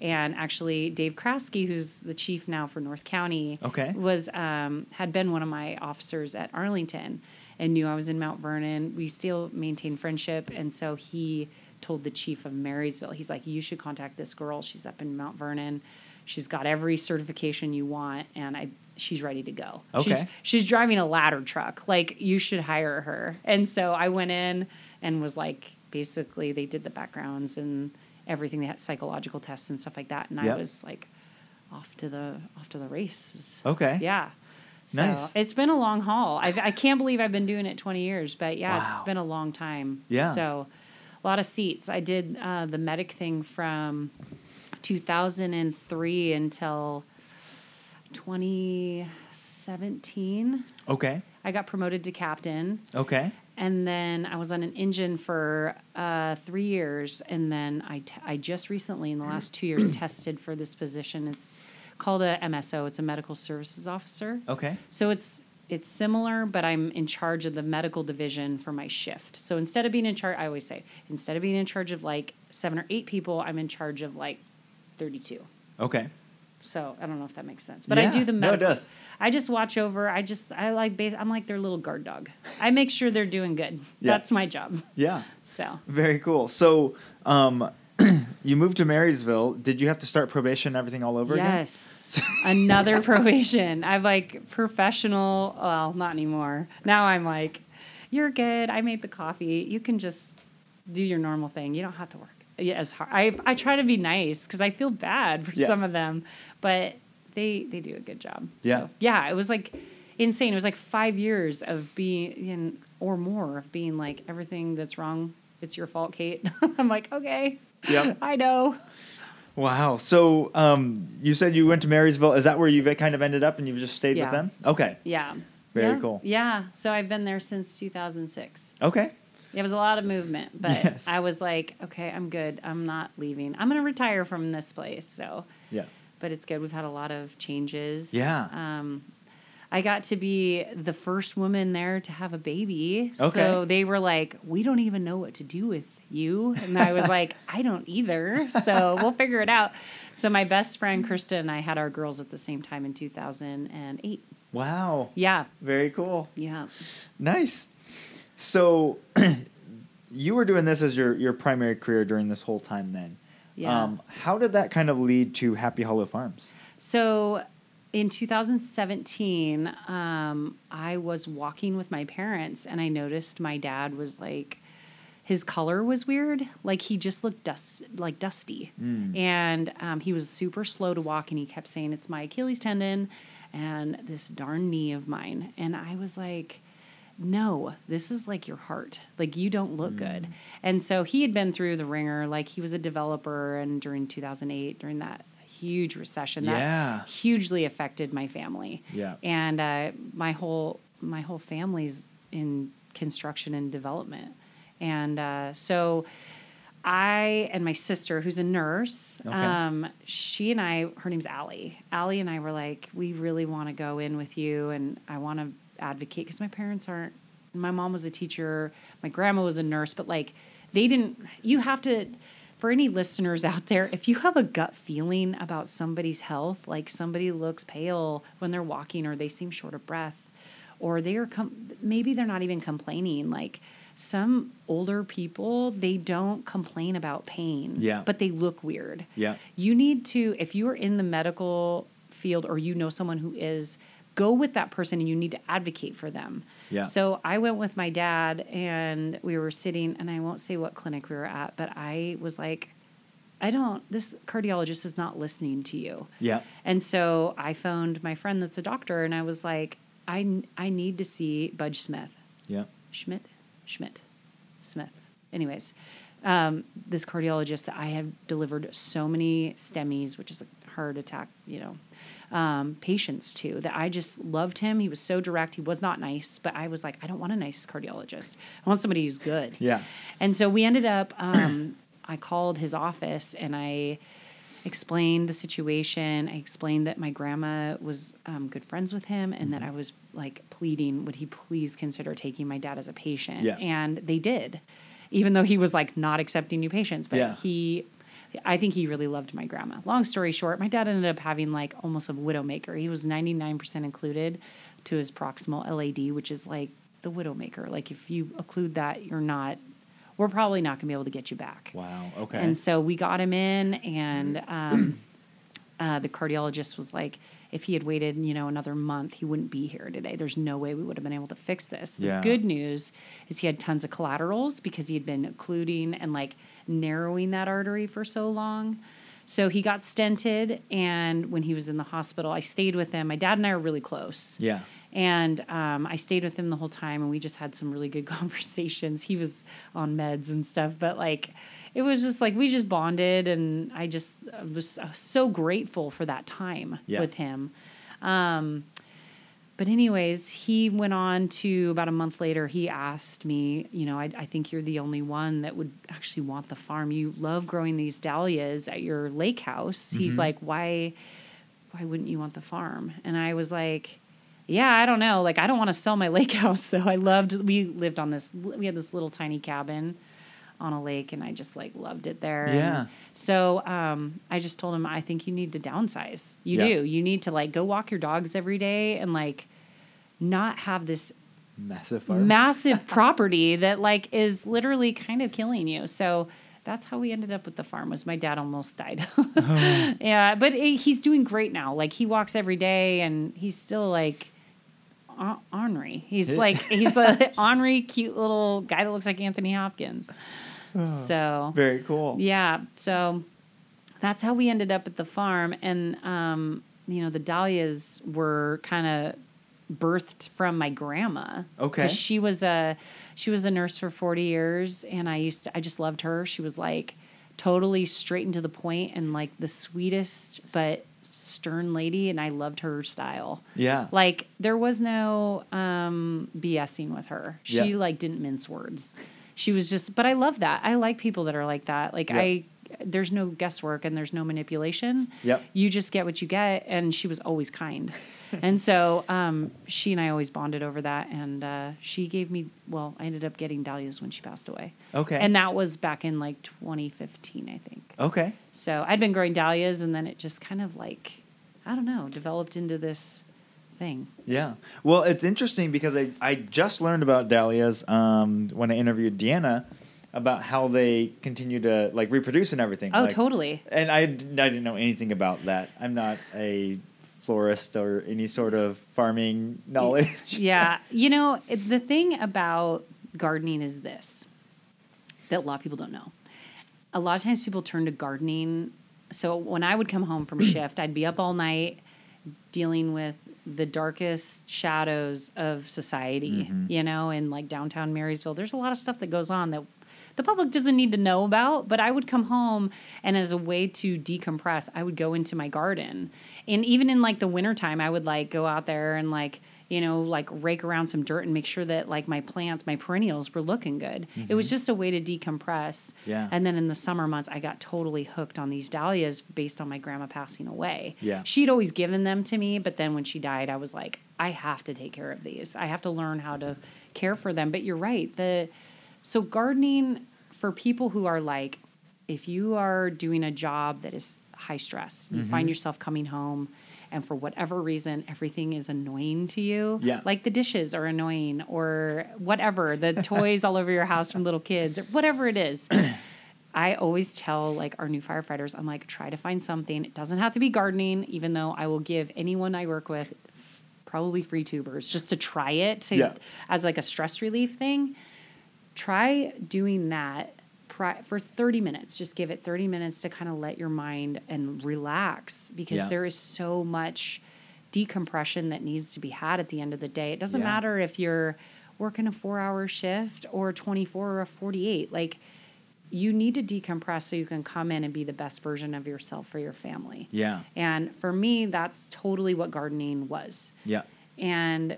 Speaker 1: And actually, Dave Kraske, who's the chief now for North County,
Speaker 2: Okay.
Speaker 1: was um, had been one of my officers at Arlington and knew I was in Mount Vernon. We still maintain friendship, and so he told the chief of Marysville, he's like, you should contact this girl. She's up in Mount Vernon. She's got every certification you want, and I she's ready to go. She's,
Speaker 2: Okay.
Speaker 1: she's driving a ladder truck. Like you should hire her. And so I went in and was like, basically, they did the backgrounds and everything. They had psychological tests and stuff like that. And
Speaker 2: Yep.
Speaker 1: I was like, off to the off to the races.
Speaker 2: Okay.
Speaker 1: Yeah. So
Speaker 2: Nice.
Speaker 1: it's been a long haul. I, I can't believe I've been doing it 20 years, but yeah,
Speaker 2: Wow.
Speaker 1: it's been a long time.
Speaker 2: Yeah.
Speaker 1: So a lot of seats. I did uh, the medic thing from 2003 until 2017.
Speaker 2: Okay.
Speaker 1: I got promoted to captain,
Speaker 2: Okay.
Speaker 1: And then I was on an engine for uh, three years, and then I, t- I just recently, in the last two years, tested for this position. It's called a MSO. It's a medical services officer.
Speaker 2: Okay.
Speaker 1: So it's it's similar, but I'm in charge of the medical division for my shift. So instead of being in charge, I always say instead of being in charge of like seven or eight people, I'm in charge of like 32.
Speaker 2: Okay.
Speaker 1: So I don't know if that makes sense, but I do the
Speaker 2: No, it does.
Speaker 1: I just watch over. I just I like base. I'm like their little guard dog. I make sure they're doing good.
Speaker 2: Yeah.
Speaker 1: That's my job.
Speaker 2: Yeah.
Speaker 1: So
Speaker 2: Very cool. So, um, you moved to Marysville. Did you have to start probation and everything all over again?
Speaker 1: yes, another probation. I'm like professional. Well, not anymore. Now I'm like, you're good. I made the coffee. You can just do your normal thing. You don't have to work. Yeah, as hard. I I try to be nice because I feel bad for
Speaker 2: Yeah.
Speaker 1: some of them, but they they do a good job.
Speaker 2: Yeah.
Speaker 1: So, yeah. It was like insane. It was like five years of being in or more of being like everything that's wrong. It's your fault, Kate. I'm like, okay.
Speaker 2: Yep.
Speaker 1: I know.
Speaker 2: Wow. So, um, you said you went to Marysville. Is that where you kind of ended up and you've just stayed
Speaker 1: Yeah.
Speaker 2: with them? Okay.
Speaker 1: Yeah.
Speaker 2: Very
Speaker 1: Yeah.
Speaker 2: cool.
Speaker 1: Yeah. So I've been there since 2006.
Speaker 2: Okay.
Speaker 1: It was a lot of movement, but
Speaker 2: Yes.
Speaker 1: I was like, okay, I'm good. I'm not leaving. I'm going to retire from this place. So,
Speaker 2: Yeah.
Speaker 1: But it's good. We've had a lot of changes.
Speaker 2: Yeah.
Speaker 1: Um, I got to be the first woman there to have a baby.
Speaker 2: Okay.
Speaker 1: So they were like, "We don't even know what to do with you," and I was like, "I don't either." So we'll figure it out. So my best friend Krista and I had our girls at the same time in 2008.
Speaker 2: Wow.
Speaker 1: Yeah,
Speaker 2: Very cool.
Speaker 1: yeah.
Speaker 2: Nice. So you were doing this as your, your primary career during this whole time then.
Speaker 1: Yeah.
Speaker 2: Um, how did that kind of lead to Happy Hollow Farms?
Speaker 1: So in 2017, um, I was walking with my parents and I noticed my dad was like, his color was weird. Like he just looked dust, like dusty.
Speaker 2: Mm.
Speaker 1: And um, he was super slow to walk and he kept saying, It's my Achilles tendon and this darn knee of mine. And I was like, no, this is like your heart. Like you don't look good. And so he had been through the ringer. Like he was a developer, and during 2008, during that huge recession, that
Speaker 2: Yeah.
Speaker 1: hugely affected my family.
Speaker 2: Yeah.
Speaker 1: And uh, my whole my whole family's in construction and development, and uh, so. I and my sister, who's a nurse,
Speaker 2: Okay.
Speaker 1: um, she and I, her name's Allie. Allie and I were like, we really want to go in with you, and I want to advocate because my parents aren't. My mom was a teacher, my grandma was a nurse, but like they didn't. You have to. For any listeners out there, if you have a gut feeling about somebody's health, like somebody looks pale when they're walking, or they seem short of breath, or they are com- maybe they're not even complaining, like some older people they don't complain about pain
Speaker 2: Yeah.
Speaker 1: but they look weird
Speaker 2: Yeah.
Speaker 1: you need to if you are in the medical field or you know someone who is go with that person and you need to advocate for them
Speaker 2: Yeah.
Speaker 1: so i went with my dad and we were sitting and i won't say what clinic we were at but i was like i don't this cardiologist is not listening to you
Speaker 2: Yeah.
Speaker 1: and so i phoned my friend that's a doctor and i was like i, I need to see budge smith
Speaker 2: Yeah.
Speaker 1: Schmidt, Schmidt, Smith. Anyways, um, this cardiologist that I have delivered so many STEMIs, which is a heart attack, you know, um, patients to, that I just loved him. He was so direct. He was not nice, but I was like, I don't want a nice cardiologist. I want somebody who's good.
Speaker 2: Yeah.
Speaker 1: And so we ended up, um, I called his office and I explained the situation. I explained that my grandma was um, good friends with him and that I was like pleading, would he please consider taking my dad as a patient?
Speaker 2: Yeah.
Speaker 1: And they did, even though he was like not accepting new patients. But
Speaker 2: Yeah.
Speaker 1: he, I think he really loved my grandma. Long story short, my dad ended up having like almost a widowmaker. He was 99% occluded to his proximal LAD, which is like the widowmaker. Like if you occlude that, you're not, we're probably not going to be able to get you back.
Speaker 2: Wow. Okay.
Speaker 1: And so we got him in, and um, uh, the cardiologist was like, if he had waited, you know, another month, he wouldn't be here today. There's no way we would have been able to fix this. The
Speaker 2: Yeah.
Speaker 1: good news is he had tons of collaterals because he had been occluding and like narrowing that artery for so long. So he got stented, and when he was in the hospital, I stayed with him. My dad and I are really close.
Speaker 2: yeah.
Speaker 1: And um, I stayed with him the whole time, and we just had some really good conversations. He was on meds and stuff, but like, it was just like we just bonded, and I just I was so grateful for that time
Speaker 2: Yeah.
Speaker 1: with him. Um, but anyways, he went on to about a month later. He asked me, you know, I, I think you're the only one that would actually want the farm. You love growing these dahlias at your lake house. He's
Speaker 2: Mhm.
Speaker 1: like, why, why wouldn't you want the farm? And I was like, yeah, I don't know. Like, I don't want to sell my lake house though. I loved. We lived on this. We had this little tiny cabin on a lake, and I just like loved it there. And
Speaker 2: Yeah.
Speaker 1: so um, I just told him, I think you need to downsize. You
Speaker 2: Yeah.
Speaker 1: do. You need to like go walk your dogs every day and like not have this
Speaker 2: Massive farm.
Speaker 1: massive property that like is literally kind of killing you. So that's how we ended up with the farm. Was my dad almost died? yeah, but eh, he's doing great now. Like he walks every day, and he's still like Hen- Henry. He's like he's a Henry, cute little guy that looks like Anthony Hopkins. So
Speaker 2: Very cool.
Speaker 1: yeah, so that's how we ended up at the farm, and um, you know the dahlias were kind of birthed from my grandma.
Speaker 2: Okay.
Speaker 1: she was a she was a nurse for forty years, and I used to I just loved her. She was like totally straight and to the point, and like the sweetest but stern lady, and I loved her style.
Speaker 2: Yeah.
Speaker 1: Like there was no um BSing with her. She
Speaker 2: Yeah.
Speaker 1: like didn't mince words. She was just but I love that. I like people that are like that. Like
Speaker 2: Yeah.
Speaker 1: I there's no guesswork and there's no manipulation.
Speaker 2: Yep.
Speaker 1: You just get what you get, and she was always kind, and so um, she and I always bonded over that. And uh, she gave me well, I ended up getting dahlias when she passed away.
Speaker 2: Okay.
Speaker 1: And that was back in like 2015, I think.
Speaker 2: Okay.
Speaker 1: So I'd been growing dahlias, and then it just kind of like, I don't know, developed into this thing.
Speaker 2: Yeah. Well, it's interesting because I, I just learned about dahlias um, when I interviewed Deanna about how they continue to like reproduce and everything.
Speaker 1: Oh,
Speaker 2: Like-
Speaker 1: totally.
Speaker 2: And I, I didn't know anything about that. I'm not a florist or any sort of farming knowledge.
Speaker 1: yeah. You know, the thing about gardening is this that a lot of people don't know. A lot of times people turn to gardening. So when I would come home from shift, I'd be up all night dealing with the darkest shadows of society,
Speaker 2: Mhm.
Speaker 1: you know, in like downtown Marysville. There's a lot of stuff that goes on that the public doesn't need to know about, but I would come home and as a way to decompress, I would go into my garden. And even in like the wintertime, I would like go out there and like, you know, like rake around some dirt and make sure that like my plants, my perennials were looking good. It was just a way to decompress.
Speaker 2: Yeah.
Speaker 1: And then in the summer months, I got totally hooked on these dahlias based on my grandma passing away.
Speaker 2: Yeah.
Speaker 1: She'd always given them to me, but then when she died, I was like, I have to take care of these. I have to learn how to care for them. But you're right. The so gardening for people who are like, if you are doing a job that is high stress, you
Speaker 2: Mm-hmm.
Speaker 1: find yourself coming home and for whatever reason everything is annoying to you.
Speaker 2: Yeah.
Speaker 1: Like the dishes are annoying or whatever, the toys all over your house from little kids or whatever it is. I always tell like our new firefighters, I'm like, try to find something. It doesn't have to be gardening, even though I will give anyone I work with probably free tubers just to try it to,
Speaker 2: Yeah.
Speaker 1: as like a stress relief thing. Try doing that pri- for 30 minutes. Just give it 30 minutes to kind of let your mind and relax because
Speaker 2: Yeah.
Speaker 1: there is so much decompression that needs to be had at the end of the day. It doesn't
Speaker 2: Yeah.
Speaker 1: matter if you're working a four hour shift or 24 or a 48. Like, you need to decompress so you can come in and be the best version of yourself for your family.
Speaker 2: Yeah.
Speaker 1: And for me, that's totally what gardening was.
Speaker 2: Yeah.
Speaker 1: And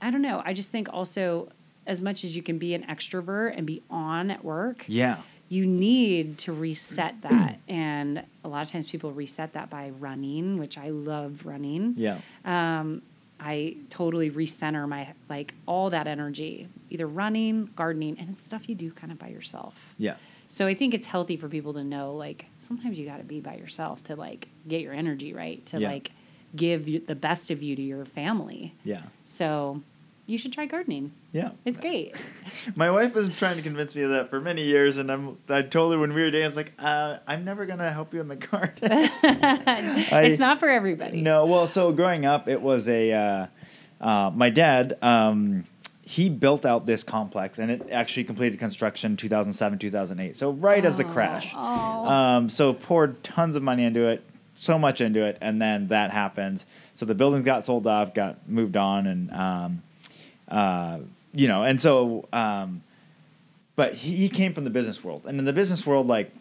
Speaker 1: I don't know. I just think also, as much as you can be an extrovert and be on at work,
Speaker 2: Yeah.
Speaker 1: you need to reset that. and a lot of times people reset that by running, which I love running.
Speaker 2: Yeah.
Speaker 1: Um, I totally recenter my like all that energy, either running, gardening, and it's stuff you do kind of by yourself.
Speaker 2: Yeah.
Speaker 1: So I think it's healthy for people to know like sometimes you got to be by yourself to like get your energy right to
Speaker 2: Yeah.
Speaker 1: like give you, the best of you to your family.
Speaker 2: Yeah.
Speaker 1: So you should try gardening.
Speaker 2: Yeah.
Speaker 1: It's great.
Speaker 2: My wife was trying to convince me of that for many years, and I'm I told her when we were dating, I was like, uh, I'm never gonna help you in the garden.
Speaker 1: it's not for everybody.
Speaker 2: No, well, so growing up, it was a uh, uh, my dad. Um, he built out this complex, and it actually completed construction 2007, 2008. So right as the
Speaker 1: Oh,
Speaker 2: crash.
Speaker 1: oh.
Speaker 2: Um, so poured tons of money into it, so much into it, and then that happens. So the buildings got sold off, got moved on, and um, uh, you know, and so. Um, but he, he came from the business world, and in the business world, like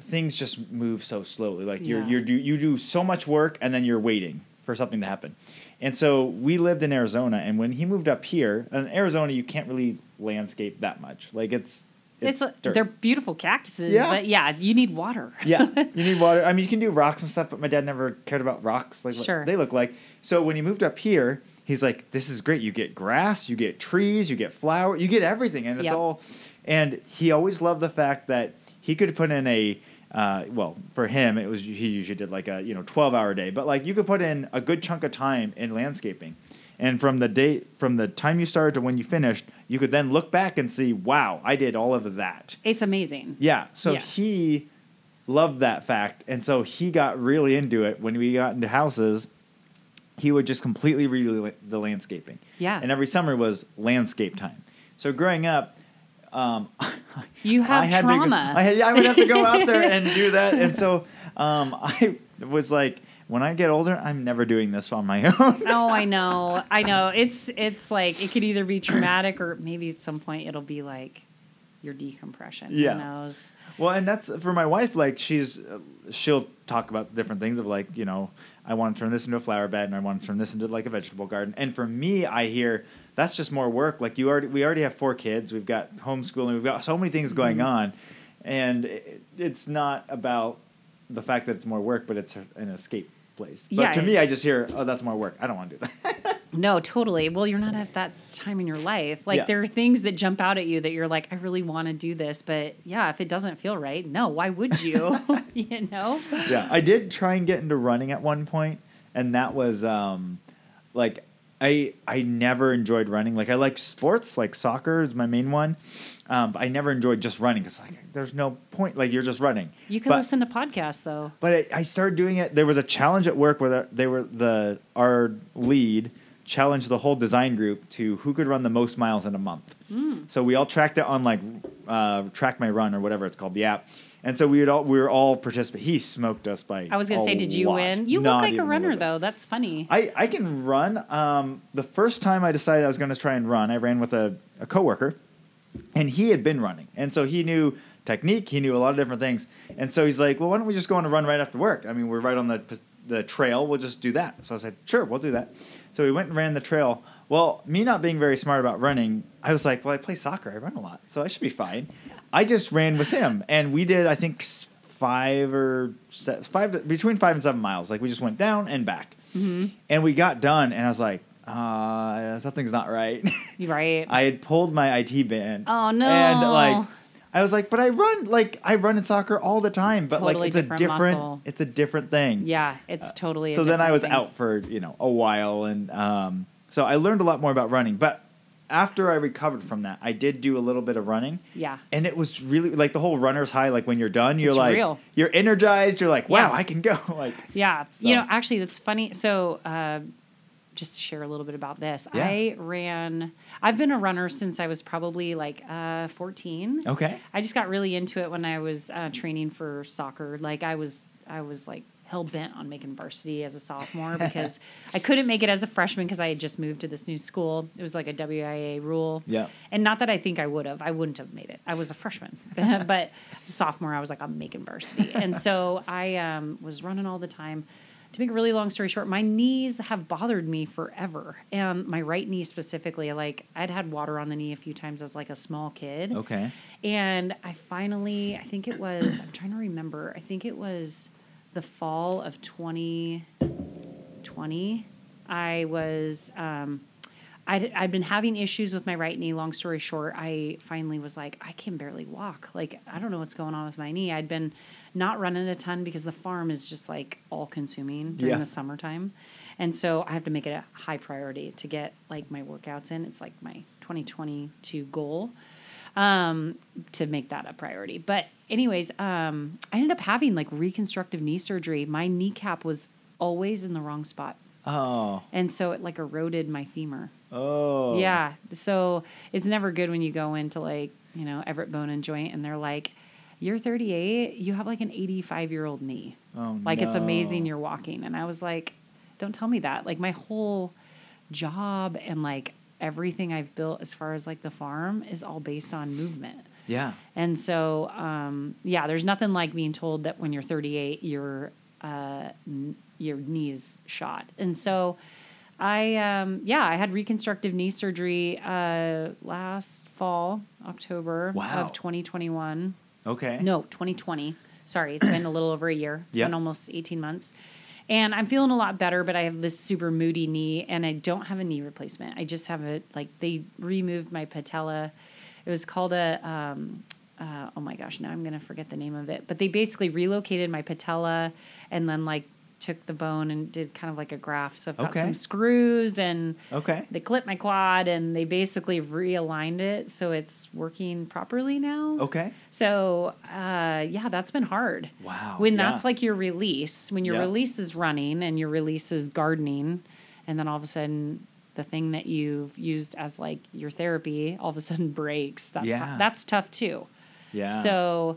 Speaker 2: things just move so slowly. Like you're
Speaker 1: Yeah.
Speaker 2: you're do you do so much work, and then you're waiting for something to happen. And so we lived in Arizona, and when he moved up here, in Arizona, you can't really landscape that much. Like it's
Speaker 1: It's,
Speaker 2: it's,
Speaker 1: they're beautiful cactuses,
Speaker 2: Yeah.
Speaker 1: but yeah, you need water.
Speaker 2: yeah, you need water. I mean, you can do rocks and stuff, but my dad never cared about rocks, like
Speaker 1: Sure.
Speaker 2: what they look like. So when he moved up here, he's like, "This is great. You get grass, you get trees, you get flower, you get everything, and it's
Speaker 1: Yep.
Speaker 2: all." And he always loved the fact that he could put in a. Uh, well, for him, it was he usually did like a you know twelve hour day, but like you could put in a good chunk of time in landscaping, and from the date from the time you started to when you finished, you could then look back and see, wow, I did all of that.
Speaker 1: It's amazing.
Speaker 2: Yeah. So
Speaker 1: Yeah.
Speaker 2: he loved that fact. And so he got really into it when we got into houses. He would just completely redo the- landscaping.
Speaker 1: Yeah.
Speaker 2: And every summer was landscape time. So growing up, um,
Speaker 1: You have
Speaker 2: I had
Speaker 1: trauma.
Speaker 2: go, I, had, I would have to go out there and do that. And so um, I was like, when I get older, I'm never doing this on my own.
Speaker 1: oh, I know. I know. It's it's like it could either be traumatic or maybe at some point it'll be like your decompression.
Speaker 2: Yeah.
Speaker 1: Who knows?
Speaker 2: Well, and that's for my wife. Like she's, uh, she'll talk about different things of like, you know, I want to turn this into a flower bed, and I want to turn this into like a vegetable garden. And for me, I hear that's just more work. Like you already, we already have four kids. We've got homeschooling. We've got so many things going
Speaker 1: Mhm.
Speaker 2: on, and it, it's not about the fact that it's more work, but it's an escape place. But
Speaker 1: Yeah,
Speaker 2: to me, I just hear, oh, that's more work. I don't want to do that.
Speaker 1: No, totally. Well, you're not at that time in your life. Like
Speaker 2: Yeah.
Speaker 1: there are things that jump out at you that you're like, I really want to do this, but yeah, if it doesn't feel right, no, why would you? you know?
Speaker 2: yeah, I did try and get into running at one point, and that was um, like I I never enjoyed running. Like I like sports, like soccer is my main one. Um, but I never enjoyed just running because like there's no point. Like you're just running.
Speaker 1: You can
Speaker 2: But-
Speaker 1: listen to podcasts though.
Speaker 2: But I, I started doing it. There was a challenge at work where they were the our lead challenged the whole design group to who could run the most miles in a month.
Speaker 1: Mm.
Speaker 2: So we all tracked it on like uh, Track My Run or whatever it's called, the app. And so we would all we were all participate. He smoked us by.
Speaker 1: I was gonna
Speaker 2: a
Speaker 1: say, did you
Speaker 2: lot.
Speaker 1: win? You
Speaker 2: Not
Speaker 1: look like a runner
Speaker 2: bit.
Speaker 1: though. That's funny.
Speaker 2: I, I can run. Um, the first time I decided I was going to try and run, I ran with a, a coworker, and he had been running, and so he knew technique. He knew a lot of different things, and so he's like, "Well, why don't we just go on a run right after work? I mean, we're right on the the trail. We'll just do that." So I said, "Sure, we'll do that." So we went and ran the trail. Well, me not being very smart about running, I was like, "Well, I play soccer. I run a lot, so I should be fine." I just ran with him, and we did, I think, five or se- five between five and seven miles. Like we just went down and back.
Speaker 1: hmm
Speaker 2: And we got done, and I was like, uh, something's not right.
Speaker 1: Right?
Speaker 2: I had pulled my IT band.
Speaker 1: Oh, no.
Speaker 2: And like, I was like, but I run like I run in soccer all the time, but
Speaker 1: Totally
Speaker 2: like it's a
Speaker 1: different
Speaker 2: different,
Speaker 1: muscle.
Speaker 2: it's a different thing.
Speaker 1: yeah, it's totally. a
Speaker 2: so then I
Speaker 1: different
Speaker 2: was
Speaker 1: thing.
Speaker 2: out for you know a while, and um, so I learned a lot more about running. But after I recovered from that, I did do a little bit of running.
Speaker 1: Yeah.
Speaker 2: And it was really like the whole runner's high. Like when you're done, you're
Speaker 1: It's
Speaker 2: like
Speaker 1: real.
Speaker 2: you're energized. You're like, wow,
Speaker 1: Yeah.
Speaker 2: I can go. like
Speaker 1: Yeah. You know, actually, that's funny. So, uh, just to share a little bit about this,
Speaker 2: Yeah.
Speaker 1: I ran, I've been a runner since I was probably like uh, 14.
Speaker 2: okay,
Speaker 1: I just got really into it when I was uh, training for soccer. Like, I was, I was like, hell bent on making varsity as a sophomore because I couldn't make it as a freshman because I had just moved to this new school. It was like a WIA rule.
Speaker 2: Yeah.
Speaker 1: And not that I think I would have. I wouldn't have made it. I was a freshman. but sophomore, I was like, I'm making varsity. and so I um, was running all the time. To make a really long story short, my knees have bothered me forever. And my right knee specifically, like I'd had water on the knee a few times as like a small kid.
Speaker 2: okay,
Speaker 1: And I finally, I think it was, I'm trying to remember, I think it was the fall of 2020. I was, um, I'd, I'd been having issues with my right knee. Long story short, I finally was like, I can barely walk. Like, I don't know what's going on with my knee. I'd been not running a ton because the farm is just like all consuming during
Speaker 2: Yeah.
Speaker 1: the summertime. And so I have to make it a high priority to get like my workouts in. It's like my 2022 goal um, to make that a priority. But anyways, um, I ended up having like reconstructive knee surgery. My kneecap was always in the wrong spot.
Speaker 2: oh,
Speaker 1: And so it like eroded my femur.
Speaker 2: oh,
Speaker 1: Yeah. So it's never good when you go into like, you know, Everett Bone and Joint and they're like, you're 38, you have like an 85 year old knee.
Speaker 2: Oh,
Speaker 1: Like it's amazing you're walking. And I was like, don't tell me that. Like my whole job and like everything I've built as far as like the farm is all based on movement.
Speaker 2: Yeah.
Speaker 1: And so, um, yeah, there's nothing like being told that when you're 38, your uh, n- your knee is shot. And so, I um, yeah, I had reconstructive knee surgery uh, last fall, October
Speaker 2: Wow.
Speaker 1: of 2021.
Speaker 2: Okay.
Speaker 1: No, 2020. Sorry, it's been a little over a year. It's
Speaker 2: Yep.
Speaker 1: been almost 18 months. And I'm feeling a lot better, but I have this super moody knee and I don't have a knee replacement. I just have a, like, they removed my patella. It was called a, um, uh, oh my gosh, now I'm going to forget the name of it. But they basically relocated my patella and then, like, took the bone and did kind of like a graft. So I've got
Speaker 2: Okay.
Speaker 1: some screws and
Speaker 2: Okay.
Speaker 1: they clipped my quad and they basically realigned it so it's working properly now.
Speaker 2: Okay.
Speaker 1: So, uh, yeah, that's been hard.
Speaker 2: Wow.
Speaker 1: When
Speaker 2: yeah.
Speaker 1: that's like your release, when your
Speaker 2: Yeah.
Speaker 1: release is running and your release is gardening, and then all of a sudden the thing that you've used as like your therapy all of a sudden breaks. That's
Speaker 2: Yeah.
Speaker 1: that's tough too.
Speaker 2: Yeah.
Speaker 1: So,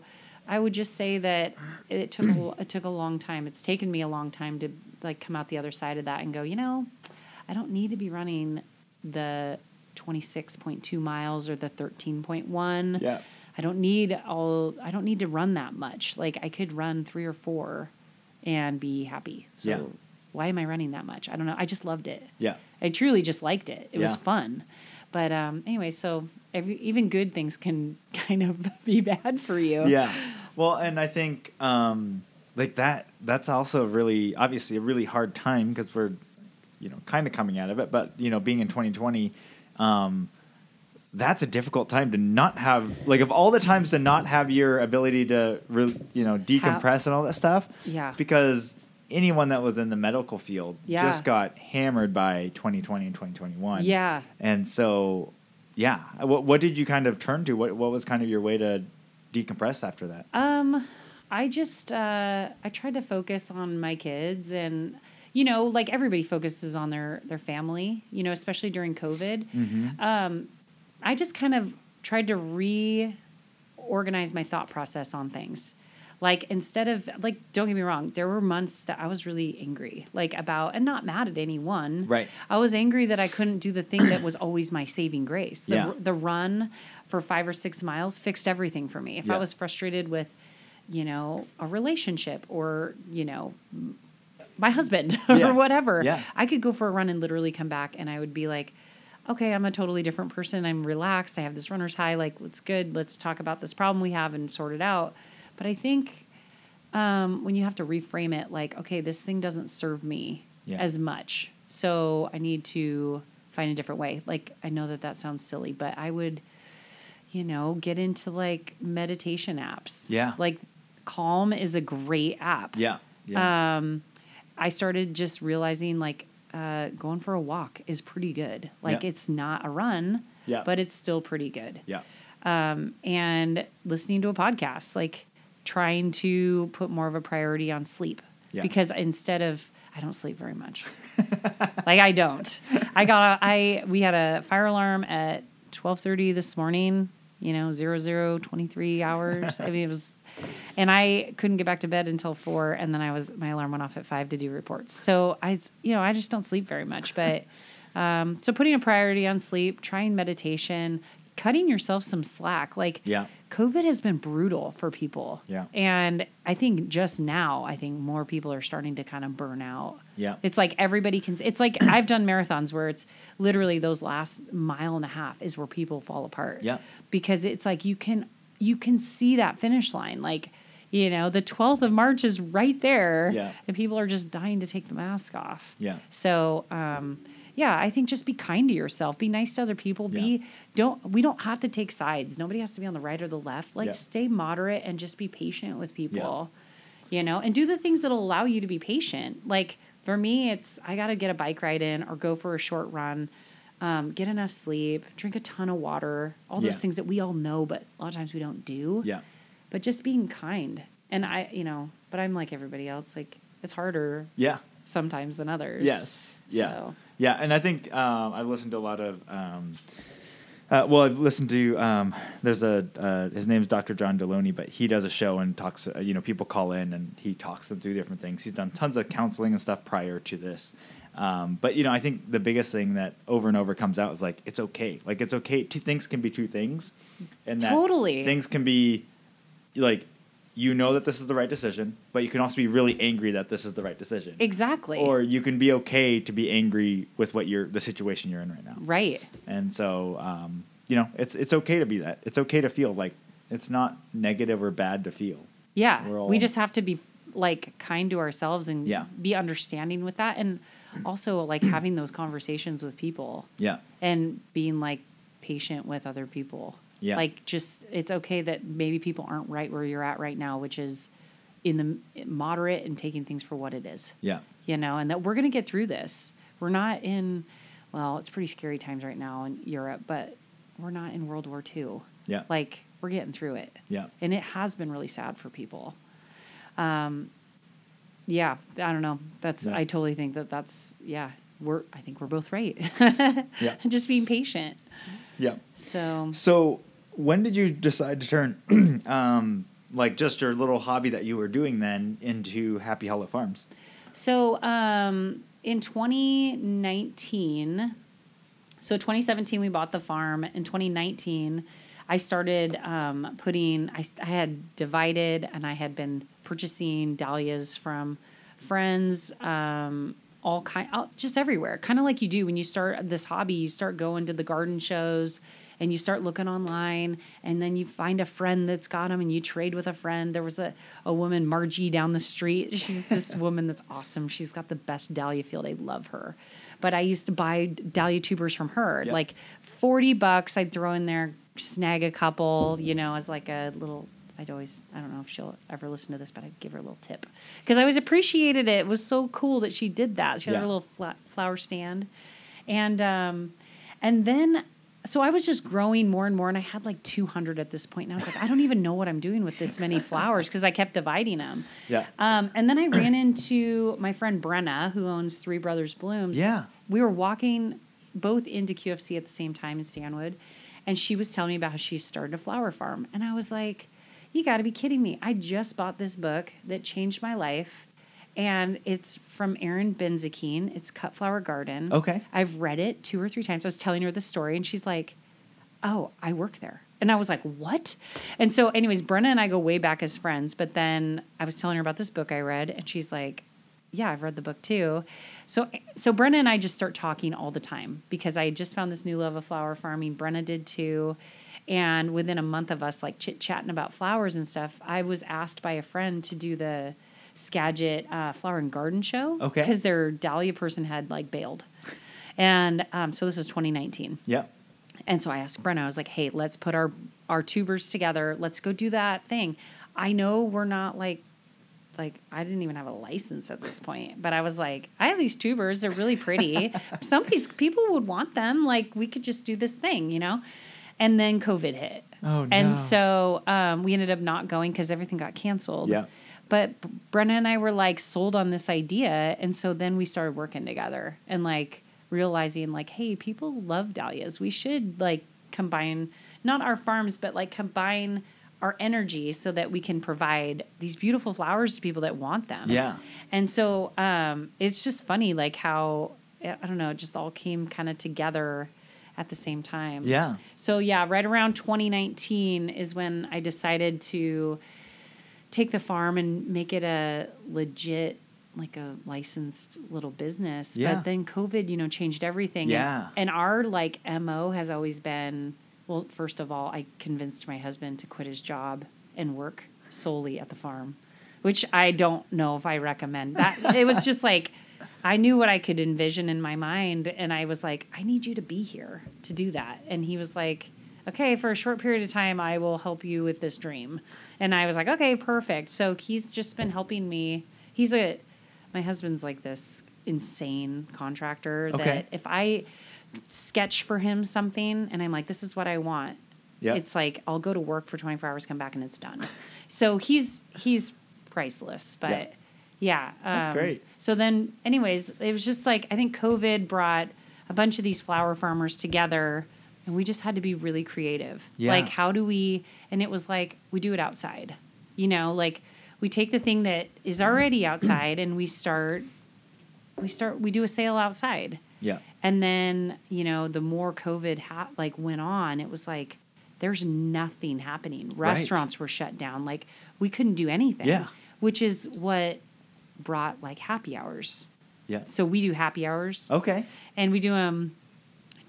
Speaker 1: I would just say that it took a, it took a long time. It's taken me a long time to like come out the other side of that and go, you know, I don't need to be running the 26.2 miles or the 13.1.
Speaker 2: Yeah.
Speaker 1: I don't need all I don't need to run that much. Like I could run 3 or 4 and be happy. So
Speaker 2: Yeah.
Speaker 1: why am I running that much? I don't know. I just loved it.
Speaker 2: Yeah.
Speaker 1: I truly just liked it. It was
Speaker 2: Yeah.
Speaker 1: fun. But um, anyway, so every, even good things can kind of be bad for you.
Speaker 2: Yeah. Well, and I think um, like that that's also really obviously a really hard time because we're you know kind of coming out of it, but you know being in 2020. Um, that's a difficult time to not have like of all the times to not have your ability to re, you know decompress and all that stuff
Speaker 1: Yeah.
Speaker 2: because anyone that was in the medical field
Speaker 1: Yeah.
Speaker 2: just got hammered by 2020 and 2021
Speaker 1: Yeah.
Speaker 2: and so yeah what, what did you kind of turn to what, what was kind of your way to decompress after that
Speaker 1: Um, I just uh, I tried to focus on my kids, and you know, like everybody focuses on their their family. You know, especially during COVID.
Speaker 2: Mhm.
Speaker 1: Um, I just kind of tried to reorganize my thought process on things. Like instead of like, don't get me wrong, there were months that I was really angry, like about, and not mad at anyone.
Speaker 2: Right.
Speaker 1: I was angry that I couldn't do the thing that was always my saving grace. The,
Speaker 2: Yeah.
Speaker 1: the run for five or six miles fixed everything for me. If
Speaker 2: Yeah.
Speaker 1: I was frustrated with, you know, a relationship or, you know, my husband
Speaker 2: Yeah.
Speaker 1: or whatever,
Speaker 2: Yeah.
Speaker 1: I could go for a run and literally come back and I would be like, okay, I'm a totally different person. I'm relaxed. I have this runner's high. Like, let's good. Let's talk about this problem we have and sort it out. But I think um, when you have to reframe it, like, okay, this thing doesn't serve me
Speaker 2: Yeah.
Speaker 1: as much. So I need to find a different way. Like, I know that that sounds silly, but I would, you know, get into like meditation apps.
Speaker 2: Yeah.
Speaker 1: Like, Calm is a great app.
Speaker 2: yeah yeah
Speaker 1: Um, I started just realizing like uh, going for a walk is pretty good. Like
Speaker 2: Yeah.
Speaker 1: it's not a run,
Speaker 2: Yeah.
Speaker 1: but it's still pretty good.
Speaker 2: yeah
Speaker 1: Um, and listening to a podcast, like trying to put more of a priority on sleep
Speaker 2: Yeah.
Speaker 1: because instead of I don't sleep very much. like I don't. I got a, I we had a fire alarm at twelve thirty this morning. You know, zero zero twenty three hours. I mean, it was, and I couldn't get back to bed until four, and then I was my alarm went off at five to do reports. So I, you know, I just don't sleep very much. But um, so putting a priority on sleep, trying meditation, cutting yourself some slack. Like
Speaker 2: Yeah.
Speaker 1: COVID has been brutal for people.
Speaker 2: Yeah.
Speaker 1: And I think just now, I think more people are starting to kind of burn out.
Speaker 2: Yeah.
Speaker 1: It's like everybody can, it's like I've done marathons where it's literally those last mile and a half is where people fall apart.
Speaker 2: Yeah.
Speaker 1: Because it's like you can, you can see that finish line. Like, you know, the 12th of March is right there.
Speaker 2: Yeah.
Speaker 1: And people are just dying to take the mask off.
Speaker 2: Yeah.
Speaker 1: So, um, yeah, I think just be kind to yourself. Be nice to other people.
Speaker 2: Yeah.
Speaker 1: Be don't we don't have to take sides. Nobody has to be on the right or the left. Like
Speaker 2: Yeah.
Speaker 1: stay moderate and just be patient with people. You know, and do the things that'll allow you to be patient. Like for me, it's I got to get a bike ride in or go for a short run. Um, get enough sleep, drink a ton of water, all those things that we all know, but a lot of times we don't do.
Speaker 2: Yeah.
Speaker 1: But just being kind. And I, you know, but I'm like everybody else. Like it's harder
Speaker 2: Yeah.
Speaker 1: sometimes than others.
Speaker 2: Yes. Yeah.
Speaker 1: So.
Speaker 2: Yeah, and I think um, I've listened to a lot of. Um, uh, well, I've listened to. Um, there's a uh, his name's Dr. John Delony, but he does a show and talks. Uh, you know, people call in and he talks them through different things. He's done tons of counseling and stuff prior to this. Um, but you know, I think the biggest thing that over and over comes out is like it's okay. Like it's okay. Two things can be two things, and that
Speaker 1: Totally.
Speaker 2: things can be like you know that this is the right decision, but you can also be really angry that this is the right decision.
Speaker 1: Exactly.
Speaker 2: Or you can be okay to be angry with what you're the situation you're in right now.
Speaker 1: right.
Speaker 2: And so, um, you know, it's it's okay to be that. It's okay to feel like it's not negative or bad to feel.
Speaker 1: Yeah.
Speaker 2: All-
Speaker 1: we just have to be like kind to ourselves and
Speaker 2: Yeah.
Speaker 1: be understanding with that and also like having those conversations with people
Speaker 2: Yeah.
Speaker 1: and being like patient with other people.
Speaker 2: Yeah.
Speaker 1: Like just it's okay that maybe people aren't right where you're at right now, which is in the moderate and taking things for what it is.
Speaker 2: Yeah.
Speaker 1: You know, and that we're going to get through this. We're not in well, it's pretty scary times right now in Europe, but we're not in World War II.
Speaker 2: Yeah.
Speaker 1: Like we're getting through it.
Speaker 2: Yeah.
Speaker 1: And it has been really sad for people. Um, yeah, I don't know. That's
Speaker 2: Yeah.
Speaker 1: I totally think that that's yeah. We're I think we're both right.
Speaker 2: Yeah.
Speaker 1: Just being patient.
Speaker 2: Yeah.
Speaker 1: So
Speaker 2: So when did you decide to turn um, like just your little hobby that you were doing then into Happy Hollow Farms?
Speaker 1: so um, in 2019, so 2017 we bought the farm. In 2019, I started um, putting. I, I had divided and I had been purchasing dahlias from friends um, all kind, just everywhere. Kind of like you do when you start this hobby. You start going to the garden shows, and you start looking online, and then you find a friend that's got them, and you trade with a friend. There was a a woman, Margie, down the street. She's this woman that's awesome. She's got the best dahlia field. I love her. But I used to buy dahlia tubers from her,
Speaker 2: Yep.
Speaker 1: like forty bucks. I'd throw in there, snag a couple, you know, as like a little. I'd always, I don't know if she'll ever listen to this, but I'd give her a little tip because I always appreciated it. It was so cool that she did that. She had
Speaker 2: Yeah.
Speaker 1: her little fla- flower stand, and um, and then so I was just growing more and more, and I had like 200 at this point. and I was like, I don't even know what I'm doing with this many flowers because I kept dividing them.
Speaker 2: Yeah.
Speaker 1: Um, and then I ran into my friend Brenna, who owns Three Brothers Blooms.
Speaker 2: Yeah.
Speaker 1: We were walking both into QFC at the same time in Stanwood, and she was telling me about how she started a flower farm. And I was like, You got to be kidding me. I just bought this book that changed my life. And it's from Erin Benzakein. It's Cut Flower Garden.
Speaker 2: Okay.
Speaker 1: I've read it two or three times. I was telling her the story, and she's like, oh, I work there. And I was like, what? And so, anyways, Brenna and I go way back as friends. But then I was telling her about this book I read, and she's like, yeah, I've read the book too. So, so Brenna and I just start talking all the time because I just found this new love of flower farming. Brenna did too. And within a month of us like chit chatting about flowers and stuff, I was asked by a friend to do the Skagit uh, Flower and Garden Show.
Speaker 2: Okay.
Speaker 1: Because their dahlia person had like bailed. And um, so this is 2019.
Speaker 2: Yeah.
Speaker 1: And so I asked Brenna, I was like, hey, let's put our, our tubers together. Let's go do that thing. I know we're not like, like I didn't even have a license at this point, but I was like, I have these tubers. They're really pretty. Some piece, people would want them. Like we could just do this thing, you know? And then COVID hit.
Speaker 2: Oh, no.
Speaker 1: And so um, we ended up not going because everything got canceled.
Speaker 2: Yeah.
Speaker 1: But Brenna and I were like sold on this idea. And so then we started working together and like realizing, like, hey, people love dahlias. We should like combine not our farms, but like combine our energy so that we can provide these beautiful flowers to people that want them.
Speaker 2: Yeah.
Speaker 1: And so um, it's just funny, like how, I don't know, it just all came kind of together at the same time.
Speaker 2: Yeah.
Speaker 1: So yeah, right around 2019 is when I decided to take the farm and make it a legit like a licensed little business.
Speaker 2: Yeah.
Speaker 1: But then COVID, you know, changed everything. And-
Speaker 2: Yeah.
Speaker 1: And, our like MO has always been well, first of all, I convinced my husband to quit his job and work solely at the farm, which I don't know if I recommend. That it was just like I knew what I could envision in my mind, and I was like, I need you to be here to do that. And he was like, Okay, for a short period of time, I will help you with this dream. And I was like, Okay, perfect. So he's just been helping me. He's a my husband's like this insane contractor
Speaker 2: Okay.
Speaker 1: that if I sketch for him something and I'm like, this is what I want.
Speaker 2: Yeah.
Speaker 1: It's like I'll go to work for 24 hours, come back, and it's done. So he's he's priceless. But yeah,
Speaker 2: That's
Speaker 1: um,
Speaker 2: great.
Speaker 1: So then, anyways, it was just like I think COVID brought a bunch of these flower farmers together, and we just had to be really creative.
Speaker 2: Yeah.
Speaker 1: Like, how do we? And it was like we do it outside. You know, like we take the thing that is already outside and we start we start we do a sale outside
Speaker 2: Yeah.
Speaker 1: and then you know the more covid ha- like went on it was like there's nothing happening
Speaker 2: Right.
Speaker 1: restaurants were shut down like we couldn't do anything
Speaker 2: Yeah.
Speaker 1: which is what brought like happy hours
Speaker 2: Yeah.
Speaker 1: so we do happy hours
Speaker 2: Okay.
Speaker 1: and we do them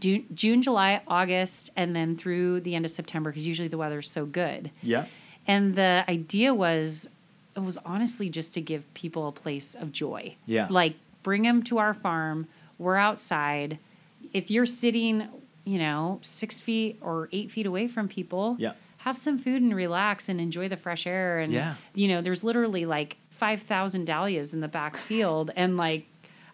Speaker 1: June, June, July, August, and then through the end of September because usually the weather's so good.
Speaker 2: Yeah.
Speaker 1: And the idea was, it was honestly just to give people a place of joy.
Speaker 2: Yeah.
Speaker 1: Like bring them to our farm. We're outside. If you're sitting, you know, six feet or eight feet away from people,
Speaker 2: Yeah.
Speaker 1: have some food and relax and enjoy the fresh air. And,
Speaker 2: Yeah.
Speaker 1: you know, there's literally like 5,000 dahlias in the back field. And like,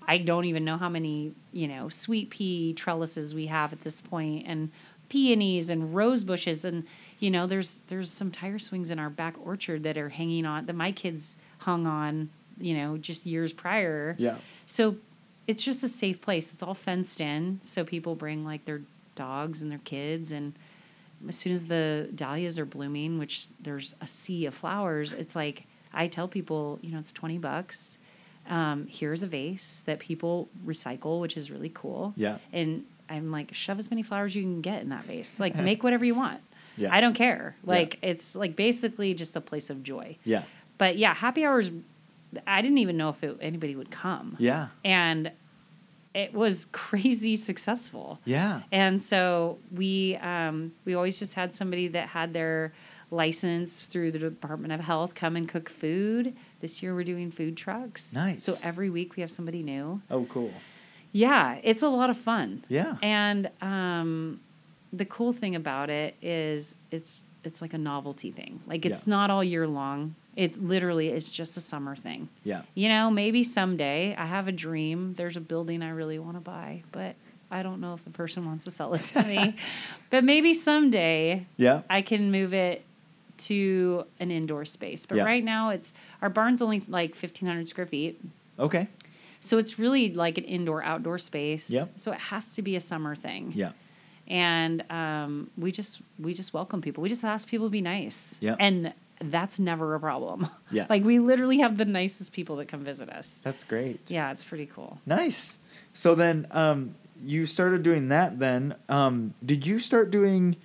Speaker 1: I don't even know how many, you know, sweet pea trellises we have at this point and peonies and rose bushes and you know there's there's some tire swings in our back orchard that are hanging on that my kids hung on you know just years prior
Speaker 2: Yeah.
Speaker 1: so it's just a safe place it's all fenced in so people bring like their dogs and their kids and as soon as the dahlias are blooming which there's a sea of flowers it's like i tell people you know it's 20 bucks um, here's a vase that people recycle which is really cool
Speaker 2: Yeah.
Speaker 1: and i'm like shove as many flowers you can get in that vase like make whatever you want
Speaker 2: Yeah.
Speaker 1: i don't care
Speaker 2: Yeah.
Speaker 1: like it's like basically just a place of joy
Speaker 2: Yeah.
Speaker 1: but yeah happy hours I didn't even know if it, anybody would come.
Speaker 2: Yeah.
Speaker 1: And it was crazy successful.
Speaker 2: Yeah.
Speaker 1: And so we um, we always just had somebody that had their license through the Department of Health come and cook food. This year we're doing food trucks.
Speaker 2: Nice.
Speaker 1: So every week we have somebody new.
Speaker 2: Oh, cool.
Speaker 1: Yeah, it's a lot of fun.
Speaker 2: Yeah.
Speaker 1: And um, the cool thing about it is it's it's like a novelty thing. Like it's
Speaker 2: Yeah.
Speaker 1: not all year long. It literally is just a summer thing.
Speaker 2: Yeah.
Speaker 1: You know, maybe someday I have a dream. There's a building I really want to buy, but I don't know if the person wants to sell it to me. but maybe someday
Speaker 2: Yeah.
Speaker 1: I can move it to an indoor space. But
Speaker 2: Yeah.
Speaker 1: right now it's our barn's only like 1500 square feet.
Speaker 2: Okay.
Speaker 1: So it's really like an indoor outdoor space.
Speaker 2: Yep.
Speaker 1: So it has to be a summer thing.
Speaker 2: Yeah.
Speaker 1: And um, we just we just welcome people. We just ask people to be nice.
Speaker 2: Yep.
Speaker 1: And that's never a problem.
Speaker 2: Yeah.
Speaker 1: like we literally have the nicest people that come visit us.
Speaker 2: That's great.
Speaker 1: Yeah, it's pretty cool.
Speaker 2: Nice. So then, um, you started doing that. Then, um, did you start doing?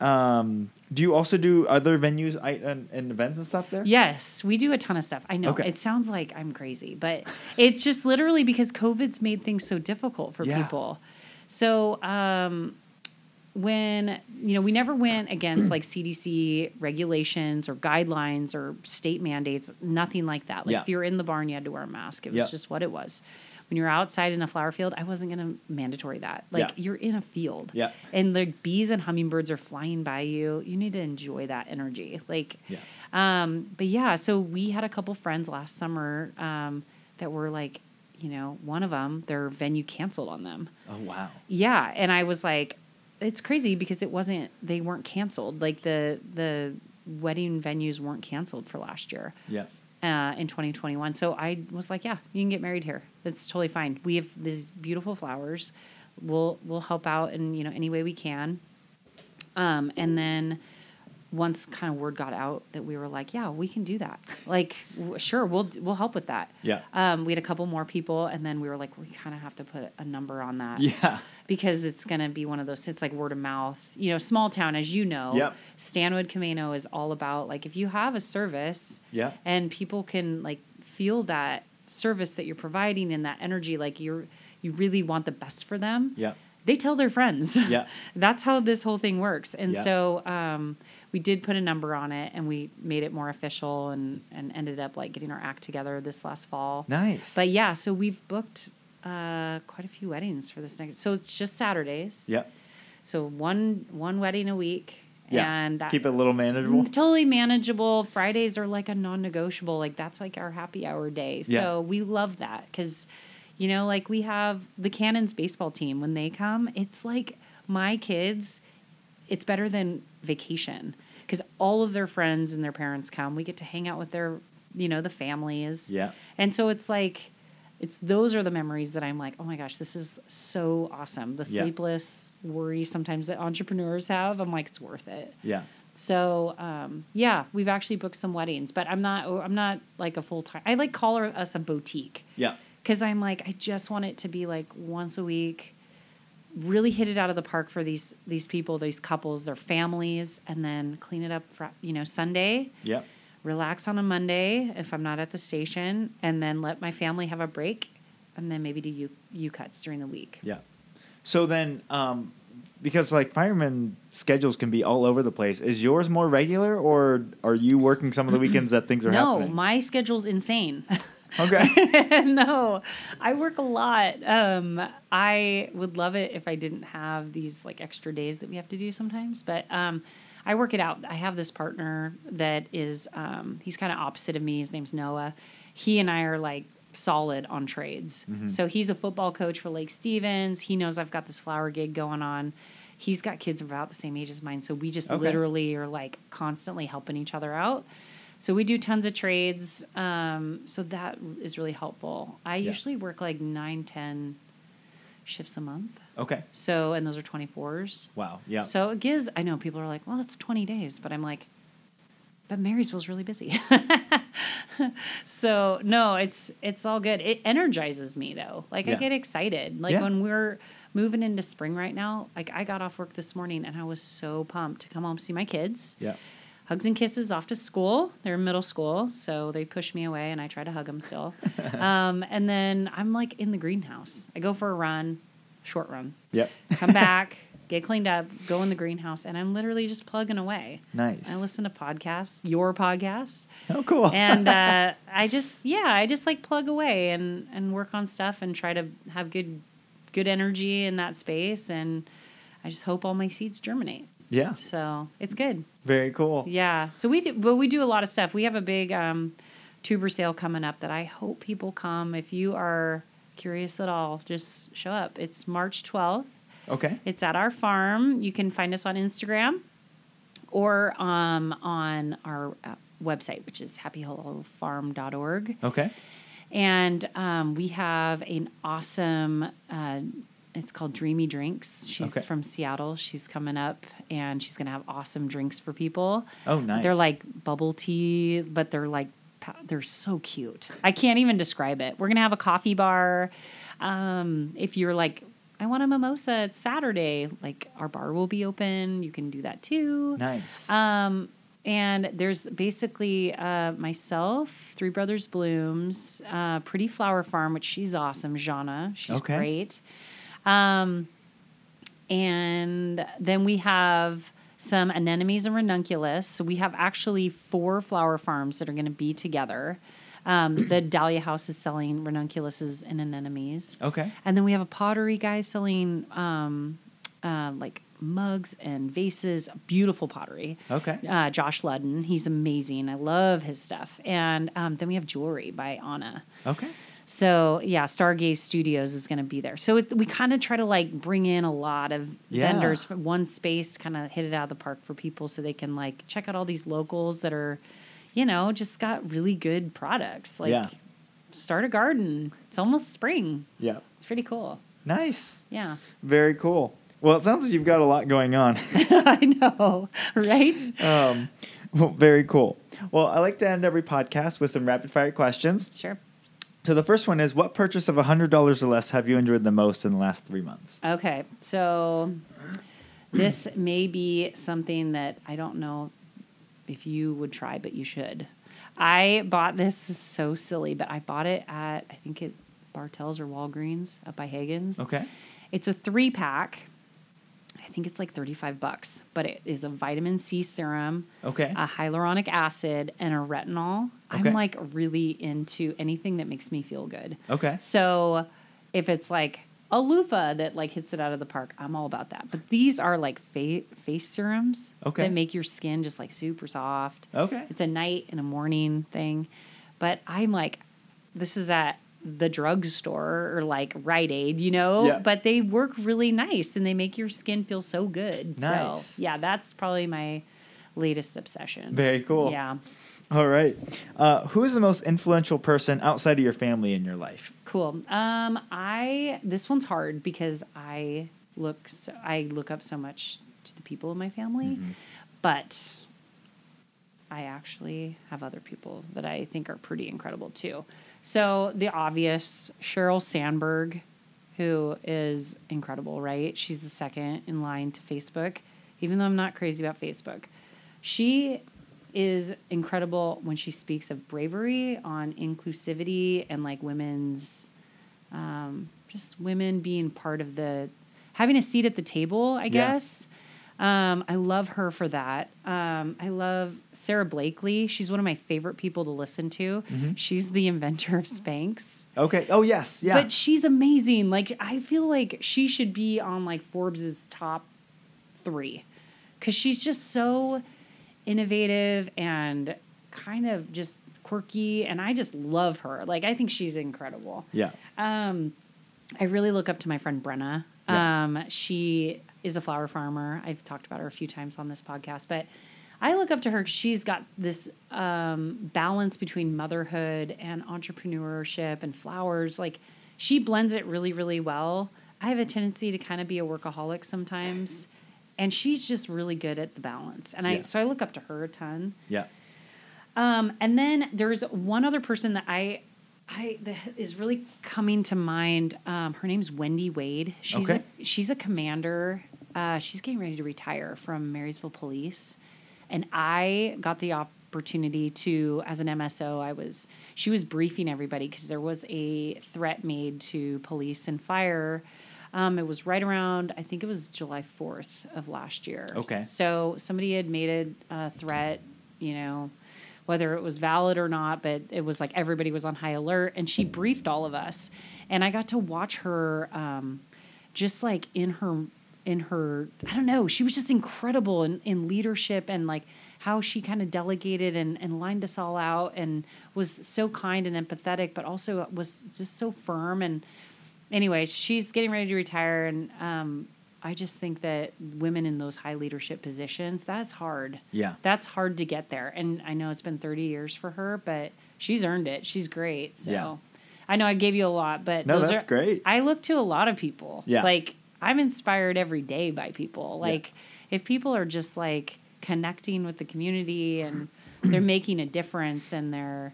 Speaker 2: Um, do you also do other venues and, and events and stuff there?
Speaker 1: Yes, we do a ton of stuff. I know
Speaker 2: Okay.
Speaker 1: it sounds like I'm crazy, but it's just literally because COVID's made things so difficult for
Speaker 2: Yeah.
Speaker 1: people. So, um, when you know we never went against like CDC regulations or guidelines or state mandates, nothing like that. Like
Speaker 2: Yeah.
Speaker 1: if you're in the barn, you had to wear a mask. It was
Speaker 2: Yeah.
Speaker 1: just what it was. When you're outside in a flower field, I wasn't going to mandatory that. Like
Speaker 2: Yeah.
Speaker 1: you're in a field,
Speaker 2: Yeah.
Speaker 1: and the bees and hummingbirds are flying by you. You need to enjoy that energy. Like,
Speaker 2: Yeah.
Speaker 1: um, but yeah, so we had a couple friends last summer um, that were like, you know, one of them, their venue canceled on them.
Speaker 2: Oh wow.
Speaker 1: Yeah, and I was like, it's crazy because it wasn't. They weren't canceled. Like the the wedding venues weren't canceled for last year
Speaker 2: Yeah.
Speaker 1: Uh, in 2021. So I was like, yeah, you can get married here. That's totally fine. We have these beautiful flowers. We'll we'll help out in you know any way we can. Um, and then once kind of word got out that we were like, yeah, we can do that. Like, w- sure, we'll we'll help with that.
Speaker 2: Yeah.
Speaker 1: Um, we had a couple more people, and then we were like, we kind of have to put a number on that
Speaker 2: Yeah.
Speaker 1: because it's going to be one of those it's like word of mouth you know small town as you know
Speaker 2: Yep.
Speaker 1: stanwood camano is all about like if you have a service
Speaker 2: Yeah.
Speaker 1: and people can like feel that service that you're providing and that energy like you're you really want the best for them
Speaker 2: Yeah.
Speaker 1: they tell their friends
Speaker 2: Yeah.
Speaker 1: that's how this whole thing works and
Speaker 2: Yeah.
Speaker 1: so um, we did put a number on it and we made it more official and and ended up like getting our act together this last fall
Speaker 2: Nice.
Speaker 1: but yeah so we've booked uh, quite a few weddings for this next so it's just saturdays
Speaker 2: yeah.
Speaker 1: so one one wedding a week
Speaker 2: Yeah.
Speaker 1: and that,
Speaker 2: Keep it a little manageable.
Speaker 1: totally manageable fridays are like a non-negotiable like that's like our happy hour day so
Speaker 2: Yeah.
Speaker 1: we love that because you know like we have the cannons baseball team when they come it's like my kids it's better than vacation because all of their friends and their parents come we get to hang out with their you know the families
Speaker 2: Yeah.
Speaker 1: and so it's like it's those are the memories that I'm like, oh my gosh, this is so awesome. The
Speaker 2: Yeah.
Speaker 1: sleepless worry sometimes that entrepreneurs have, I'm like, it's worth it.
Speaker 2: Yeah.
Speaker 1: So um, yeah, we've actually booked some weddings, but I'm not I'm not like a full time. I like call us a boutique
Speaker 2: Yeah.
Speaker 1: because I'm like I just want it to be like once a week, really hit it out of the park for these these people, these couples, their families, and then clean it up for you know Sunday
Speaker 2: Yeah.
Speaker 1: relax on a Monday if I'm not at the station, and then let my family have a break, and then maybe do U, U cuts during the week.
Speaker 2: Yeah. So then, um, because like firemen schedules can be all over the place, is yours more regular, or are you working some of the weekends that things are
Speaker 1: no,
Speaker 2: happening?
Speaker 1: No, my schedule's insane.
Speaker 2: okay.
Speaker 1: no, I work a lot. Um, I would love it if I didn't have these like extra days that we have to do sometimes, but um, I work it out. I have this partner that is um, he's kind of opposite of me. His name's Noah. He and I are like solid on trades.
Speaker 2: Mhm.
Speaker 1: So he's a football coach for Lake Stevens. He knows I've got this flower gig going on. He's got kids about the same age as mine, so we just
Speaker 2: Okay.
Speaker 1: literally are like constantly helping each other out. So we do tons of trades. Um, so that is really helpful. I
Speaker 2: Yeah.
Speaker 1: usually work like nine, ten shifts a month.
Speaker 2: Okay.
Speaker 1: So and those are twenty fours.
Speaker 2: Wow. Yeah.
Speaker 1: So it gives. I know people are like, well, that's twenty days, but I'm like, but Marysville's really busy. so no, it's it's all good. It energizes me though. Like I get excited. Like
Speaker 2: Yeah.
Speaker 1: when we're moving into spring right now. Like I got off work this morning and I was so pumped to come home see my kids.
Speaker 2: yeah.
Speaker 1: Hugs and kisses off to school. They're in middle school, so they push me away, and I try to hug them still. um, and then I'm like in the greenhouse. I go for a run, short run,
Speaker 2: Yep.
Speaker 1: come back, get cleaned up, go in the greenhouse, and I'm literally just plugging away.
Speaker 2: Nice.
Speaker 1: I listen to podcasts, your podcast,
Speaker 2: Oh, cool.
Speaker 1: and uh, I just yeah, I just like plug away and and work on stuff and try to have good good energy in that space, and I just hope all my seeds germinate.
Speaker 2: Yeah.
Speaker 1: So it's good.
Speaker 2: Very cool.
Speaker 1: Yeah. So we do, but we do a lot of stuff. We have a big um, tuber sale coming up that I hope people come. If you are curious at all, just show up. It's March 12th.
Speaker 2: Okay.
Speaker 1: It's at our farm. You can find us on Instagram or um, on our uh, website, which is happyhollowfarm.org.
Speaker 2: Okay.
Speaker 1: And um, we have an awesome, uh, it's called Dreamy Drinks. She's
Speaker 2: Okay.
Speaker 1: from Seattle. She's coming up and she's going to have awesome drinks for people.
Speaker 2: Oh, nice.
Speaker 1: They're like bubble tea, but they're like, they're so cute. I can't even describe it. We're going to have a coffee bar. Um, if you're like, I want a mimosa, it's Saturday, like our bar will be open. You can do that too.
Speaker 2: nice.
Speaker 1: Um, and there's basically uh, myself, Three Brothers Blooms, uh, Pretty Flower Farm, which she's awesome, Jana. She's
Speaker 2: Okay.
Speaker 1: great. Um, and then we have some anemones and ranunculus. So we have actually four flower farms that are going to be together. Um, the Dahlia House is selling ranunculuses and anemones.
Speaker 2: okay.
Speaker 1: And then we have a pottery guy selling um, uh, like mugs and vases, beautiful pottery.
Speaker 2: Okay.
Speaker 1: Uh, Josh Ludden, he's amazing. I love his stuff. And um, then we have jewelry by Anna.
Speaker 2: Okay.
Speaker 1: So yeah, Stargaze Studios is going to be there. So it, we kind of try to like bring in a lot of
Speaker 2: Yeah.
Speaker 1: vendors from one space, kind of hit it out of the park for people, so they can like check out all these locals that are, you know, just got really good products. Like
Speaker 2: Yeah.
Speaker 1: start a garden. It's almost spring.
Speaker 2: Yeah.
Speaker 1: It's pretty cool.
Speaker 2: Nice.
Speaker 1: Yeah.
Speaker 2: Very cool. Well, it sounds like you've got a lot going on.
Speaker 1: I know, right?
Speaker 2: um, well, very cool. Well, I like to end every podcast with some rapid fire questions.
Speaker 1: Sure.
Speaker 2: So the first one is what purchase of $100 or less have you enjoyed the most in the last three months?
Speaker 1: Okay. So this may be something that I don't know if you would try, but you should. I bought this, is so silly, but I bought it at I think it Bartells or Walgreens up by Haggen's.
Speaker 2: Okay.
Speaker 1: It's a three pack. I think it's like 35 bucks, but it is a vitamin C serum,
Speaker 2: Okay.
Speaker 1: a hyaluronic acid, and a retinol.
Speaker 2: Okay.
Speaker 1: I'm like really into anything that makes me feel good.
Speaker 2: Okay.
Speaker 1: So if it's like a loofah that like hits it out of the park, I'm all about that. But these are like fa- face serums
Speaker 2: Okay.
Speaker 1: that make your skin just like super soft.
Speaker 2: Okay.
Speaker 1: It's a night and a morning thing. But I'm like, this is at the drugstore or like Rite Aid, you know?
Speaker 2: Yeah.
Speaker 1: But they work really nice and they make your skin feel so good.
Speaker 2: Nice.
Speaker 1: So yeah, that's probably my latest obsession.
Speaker 2: Very cool.
Speaker 1: Yeah.
Speaker 2: All right. Uh, who is the most influential person outside of your family in your life?
Speaker 1: Cool. Um, I this one's hard because I look so, I look up so much to the people in my family, but I actually have other people that I think are pretty incredible too. So the obvious Sheryl Sandberg, who is incredible, right? She's the second in line to Facebook, even though I'm not crazy about Facebook. She is incredible when she speaks of bravery on inclusivity and like women's um, just women being part of the having a seat at the table i
Speaker 2: Yeah.
Speaker 1: guess um, i love her for that um, i love sara blakely she's one of my favorite people to listen to
Speaker 2: Mhm.
Speaker 1: she's the inventor of spanx
Speaker 2: Okay. Oh, yes. Yeah.
Speaker 1: but she's amazing like i feel like she should be on like forbes's top three because she's just so innovative and kind of just quirky and i just love her like i think she's incredible
Speaker 2: yeah.
Speaker 1: um, I really look up to my friend Brenna.
Speaker 2: Yeah.
Speaker 1: Um, she is a flower farmer. I've talked about her a few times on this podcast, but I look up to her she's got this um, balance between motherhood and entrepreneurship and flowers. Like she blends it really, really well. I have a tendency to kind of be a workaholic sometimes, and she's just really good at the balance. And I
Speaker 2: Yeah.
Speaker 1: so I look up to her a ton.
Speaker 2: Yeah.
Speaker 1: Um, and then there's one other person that I, I that is really coming to mind. Um, her name's Wendy Wade. She's
Speaker 2: Okay.
Speaker 1: a she's a commander. Uh, she's getting ready to retire from Marysville Police. And I got the opportunity to, as an MSO, I was, she was briefing everybody because there was a threat made to police and fire. Um, it was right around, I think it was July 4th of last year.
Speaker 2: Okay.
Speaker 1: So somebody had made a, a threat, you know, whether it was valid or not, but it was like everybody was on high alert, and she briefed all of us, and I got to watch her, um, just like in her in her I don't know, she was just incredible in, in leadership and like how she kind of delegated and, and lined us all out and was so kind and empathetic, but also was just so firm. And anyway, she's getting ready to retire, and um, I just think that women in those high leadership positions, that's hard.
Speaker 2: Yeah.
Speaker 1: That's hard to get there. And I know it's been 30 years for her, but she's earned it. She's great. So
Speaker 2: Yeah.
Speaker 1: I know I gave you a lot, but
Speaker 2: No,
Speaker 1: those
Speaker 2: that's
Speaker 1: are,
Speaker 2: great.
Speaker 1: I look to a lot of people.
Speaker 2: Yeah.
Speaker 1: Like I'm inspired every day by people. Like if people are just like connecting with the community and they're making a difference and they're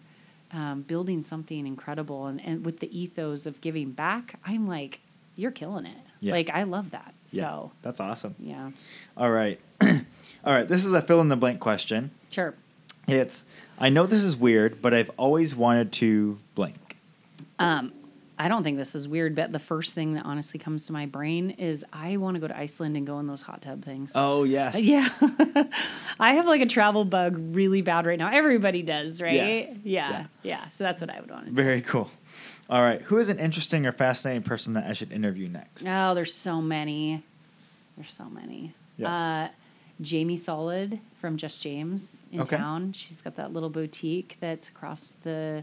Speaker 1: um, building something incredible and, and with the ethos of giving back, I'm like, you're killing it.
Speaker 2: Yeah.
Speaker 1: Like I love that.
Speaker 2: Yeah.
Speaker 1: So
Speaker 2: That's awesome.
Speaker 1: yeah.
Speaker 2: All right. All right. This is a fill in the blank question.
Speaker 1: Sure.
Speaker 2: It's I know this is weird, but I've always wanted to blank.
Speaker 1: Um, I don't think this is weird, but the first thing that honestly comes to my brain is I want to go to Iceland and go in those hot tub things.
Speaker 2: Oh yes.
Speaker 1: Yeah. I have like a travel bug really bad right now. Everybody does, right?
Speaker 2: Yes.
Speaker 1: Yeah,
Speaker 2: Yeah.
Speaker 1: yeah. So that's what I would want to do.
Speaker 2: Very cool. All right. Who is an interesting or fascinating person that I should interview next?
Speaker 1: Oh, there's so many. There's so many.
Speaker 2: Yeah.
Speaker 1: Uh, Jamie Solid from Just James in
Speaker 2: Okay.
Speaker 1: town. She's got that little boutique that's across the.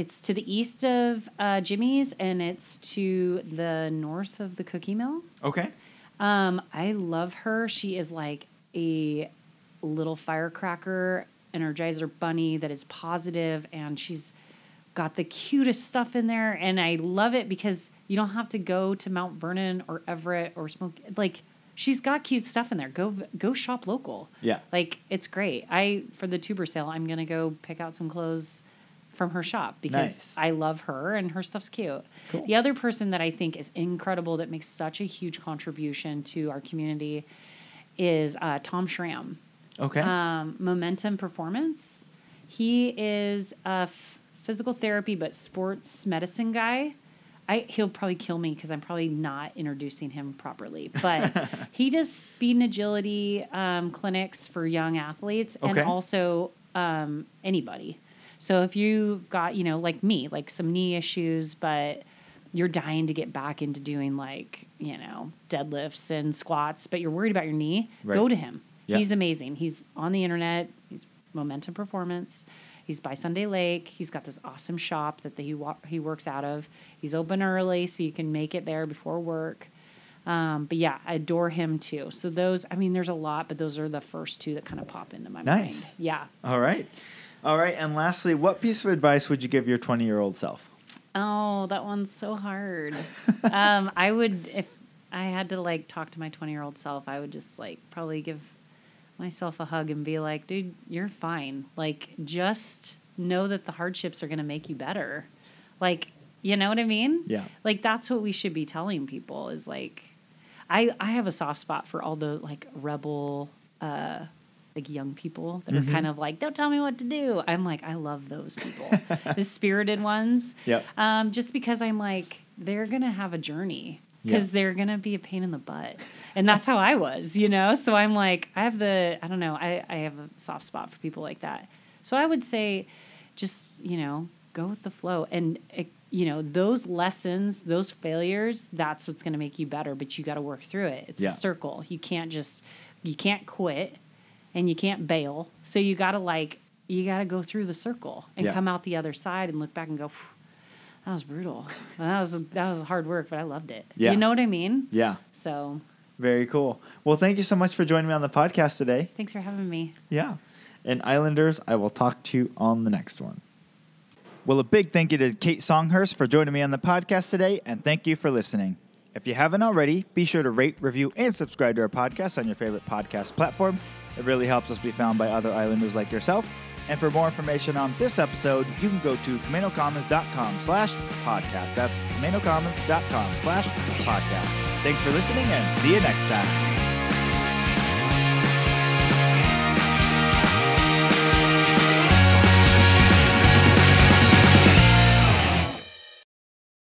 Speaker 1: It's to the east of uh, Jimmy's and it's to the north of the Cookie Mill.
Speaker 2: Okay.
Speaker 1: Um, I love her. She is like a little firecracker, energizer bunny that is positive, and she's got the cutest stuff in there. And I love it because you don't have to go to Mount Vernon or Everett or Smoke. Like she's got cute stuff in there. Go go shop local.
Speaker 2: Yeah.
Speaker 1: Like it's great. I for the tuber sale, I'm gonna go pick out some clothes from her shop because
Speaker 2: Nice.
Speaker 1: I love her and her stuff's cute.
Speaker 2: Cool.
Speaker 1: The other person that I think is incredible that makes such a huge contribution to our community is uh, Tom Schramm.
Speaker 2: Okay.
Speaker 1: Um, Momentum Performance. He is a f- physical therapy but sports medicine guy. I, he'll probably kill me because I'm probably not introducing him properly. But he does speed and agility um, clinics for young athletes and
Speaker 2: Okay.
Speaker 1: also um, anybody. So if you've got, you know, like me, like some knee issues, but you're dying to get back into doing like, you know, deadlifts and squats, but you're worried about your knee,
Speaker 2: Right.
Speaker 1: go to him.
Speaker 2: Yeah.
Speaker 1: He's amazing. He's on the internet. He's Momentum Performance. He's by Sunday Lake. He's got this awesome shop that he wa- he works out of. He's open early, so you can make it there before work. Um, but yeah, I adore him too. So those, I mean, there's a lot, but those are the first two that kind of pop into my mind.
Speaker 2: Nice.
Speaker 1: Yeah.
Speaker 2: All right. All right. And lastly, what piece of advice would you give your 20 year old self?
Speaker 1: Oh, that one's so hard. um, I would, if I had to like talk to my 20 year old self, I would just like probably give myself a hug and be like, dude, you're fine. Like, just know that the hardships are going to make you better. Like, you know what I mean?
Speaker 2: Yeah.
Speaker 1: Like, that's what we should be telling people is like, I, I have a soft spot for all the like rebel, uh, like young people that
Speaker 2: Mhm.
Speaker 1: are kind of like, don't tell me what to do. I'm like, I love those people, the spirited ones.
Speaker 2: Yep.
Speaker 1: Um, just because I'm like, they're gonna have a journey
Speaker 2: Yeah.
Speaker 1: because they're gonna be a pain in the butt, and that's how I was, you know. So I'm like, I have the, I don't know, I I have a soft spot for people like that. So I would say, just you know, go with the flow, and eh, you know, those lessons, those failures, that's what's gonna make you better. But you got to work through it. It's
Speaker 2: Yeah.
Speaker 1: a circle. You can't just, you can't quit, and you can't bail. So you got to like, you got to go through the circle and
Speaker 2: Yeah.
Speaker 1: come out the other side and look back and go. That was brutal. That was that was hard work, but I loved it.
Speaker 2: Yeah.
Speaker 1: You know what I mean?
Speaker 2: Yeah.
Speaker 1: So
Speaker 2: Very cool. Well, thank you so much for joining me on the podcast today.
Speaker 1: thanks for having me.
Speaker 2: Yeah. And Islanders, I will talk to you on the next one. Well, a big thank you to Kate Songhurst for joining me on the podcast today, and thank you for listening. If you haven't already, be sure to rate, review, and subscribe to our podcast on your favorite podcast platform. It really helps us be found by other Islanders like yourself. And for more information on this episode, you can go to CamanoCommons.com slash podcast. That's CamanoCommons.com slash podcast. Thanks for listening, and see you next time.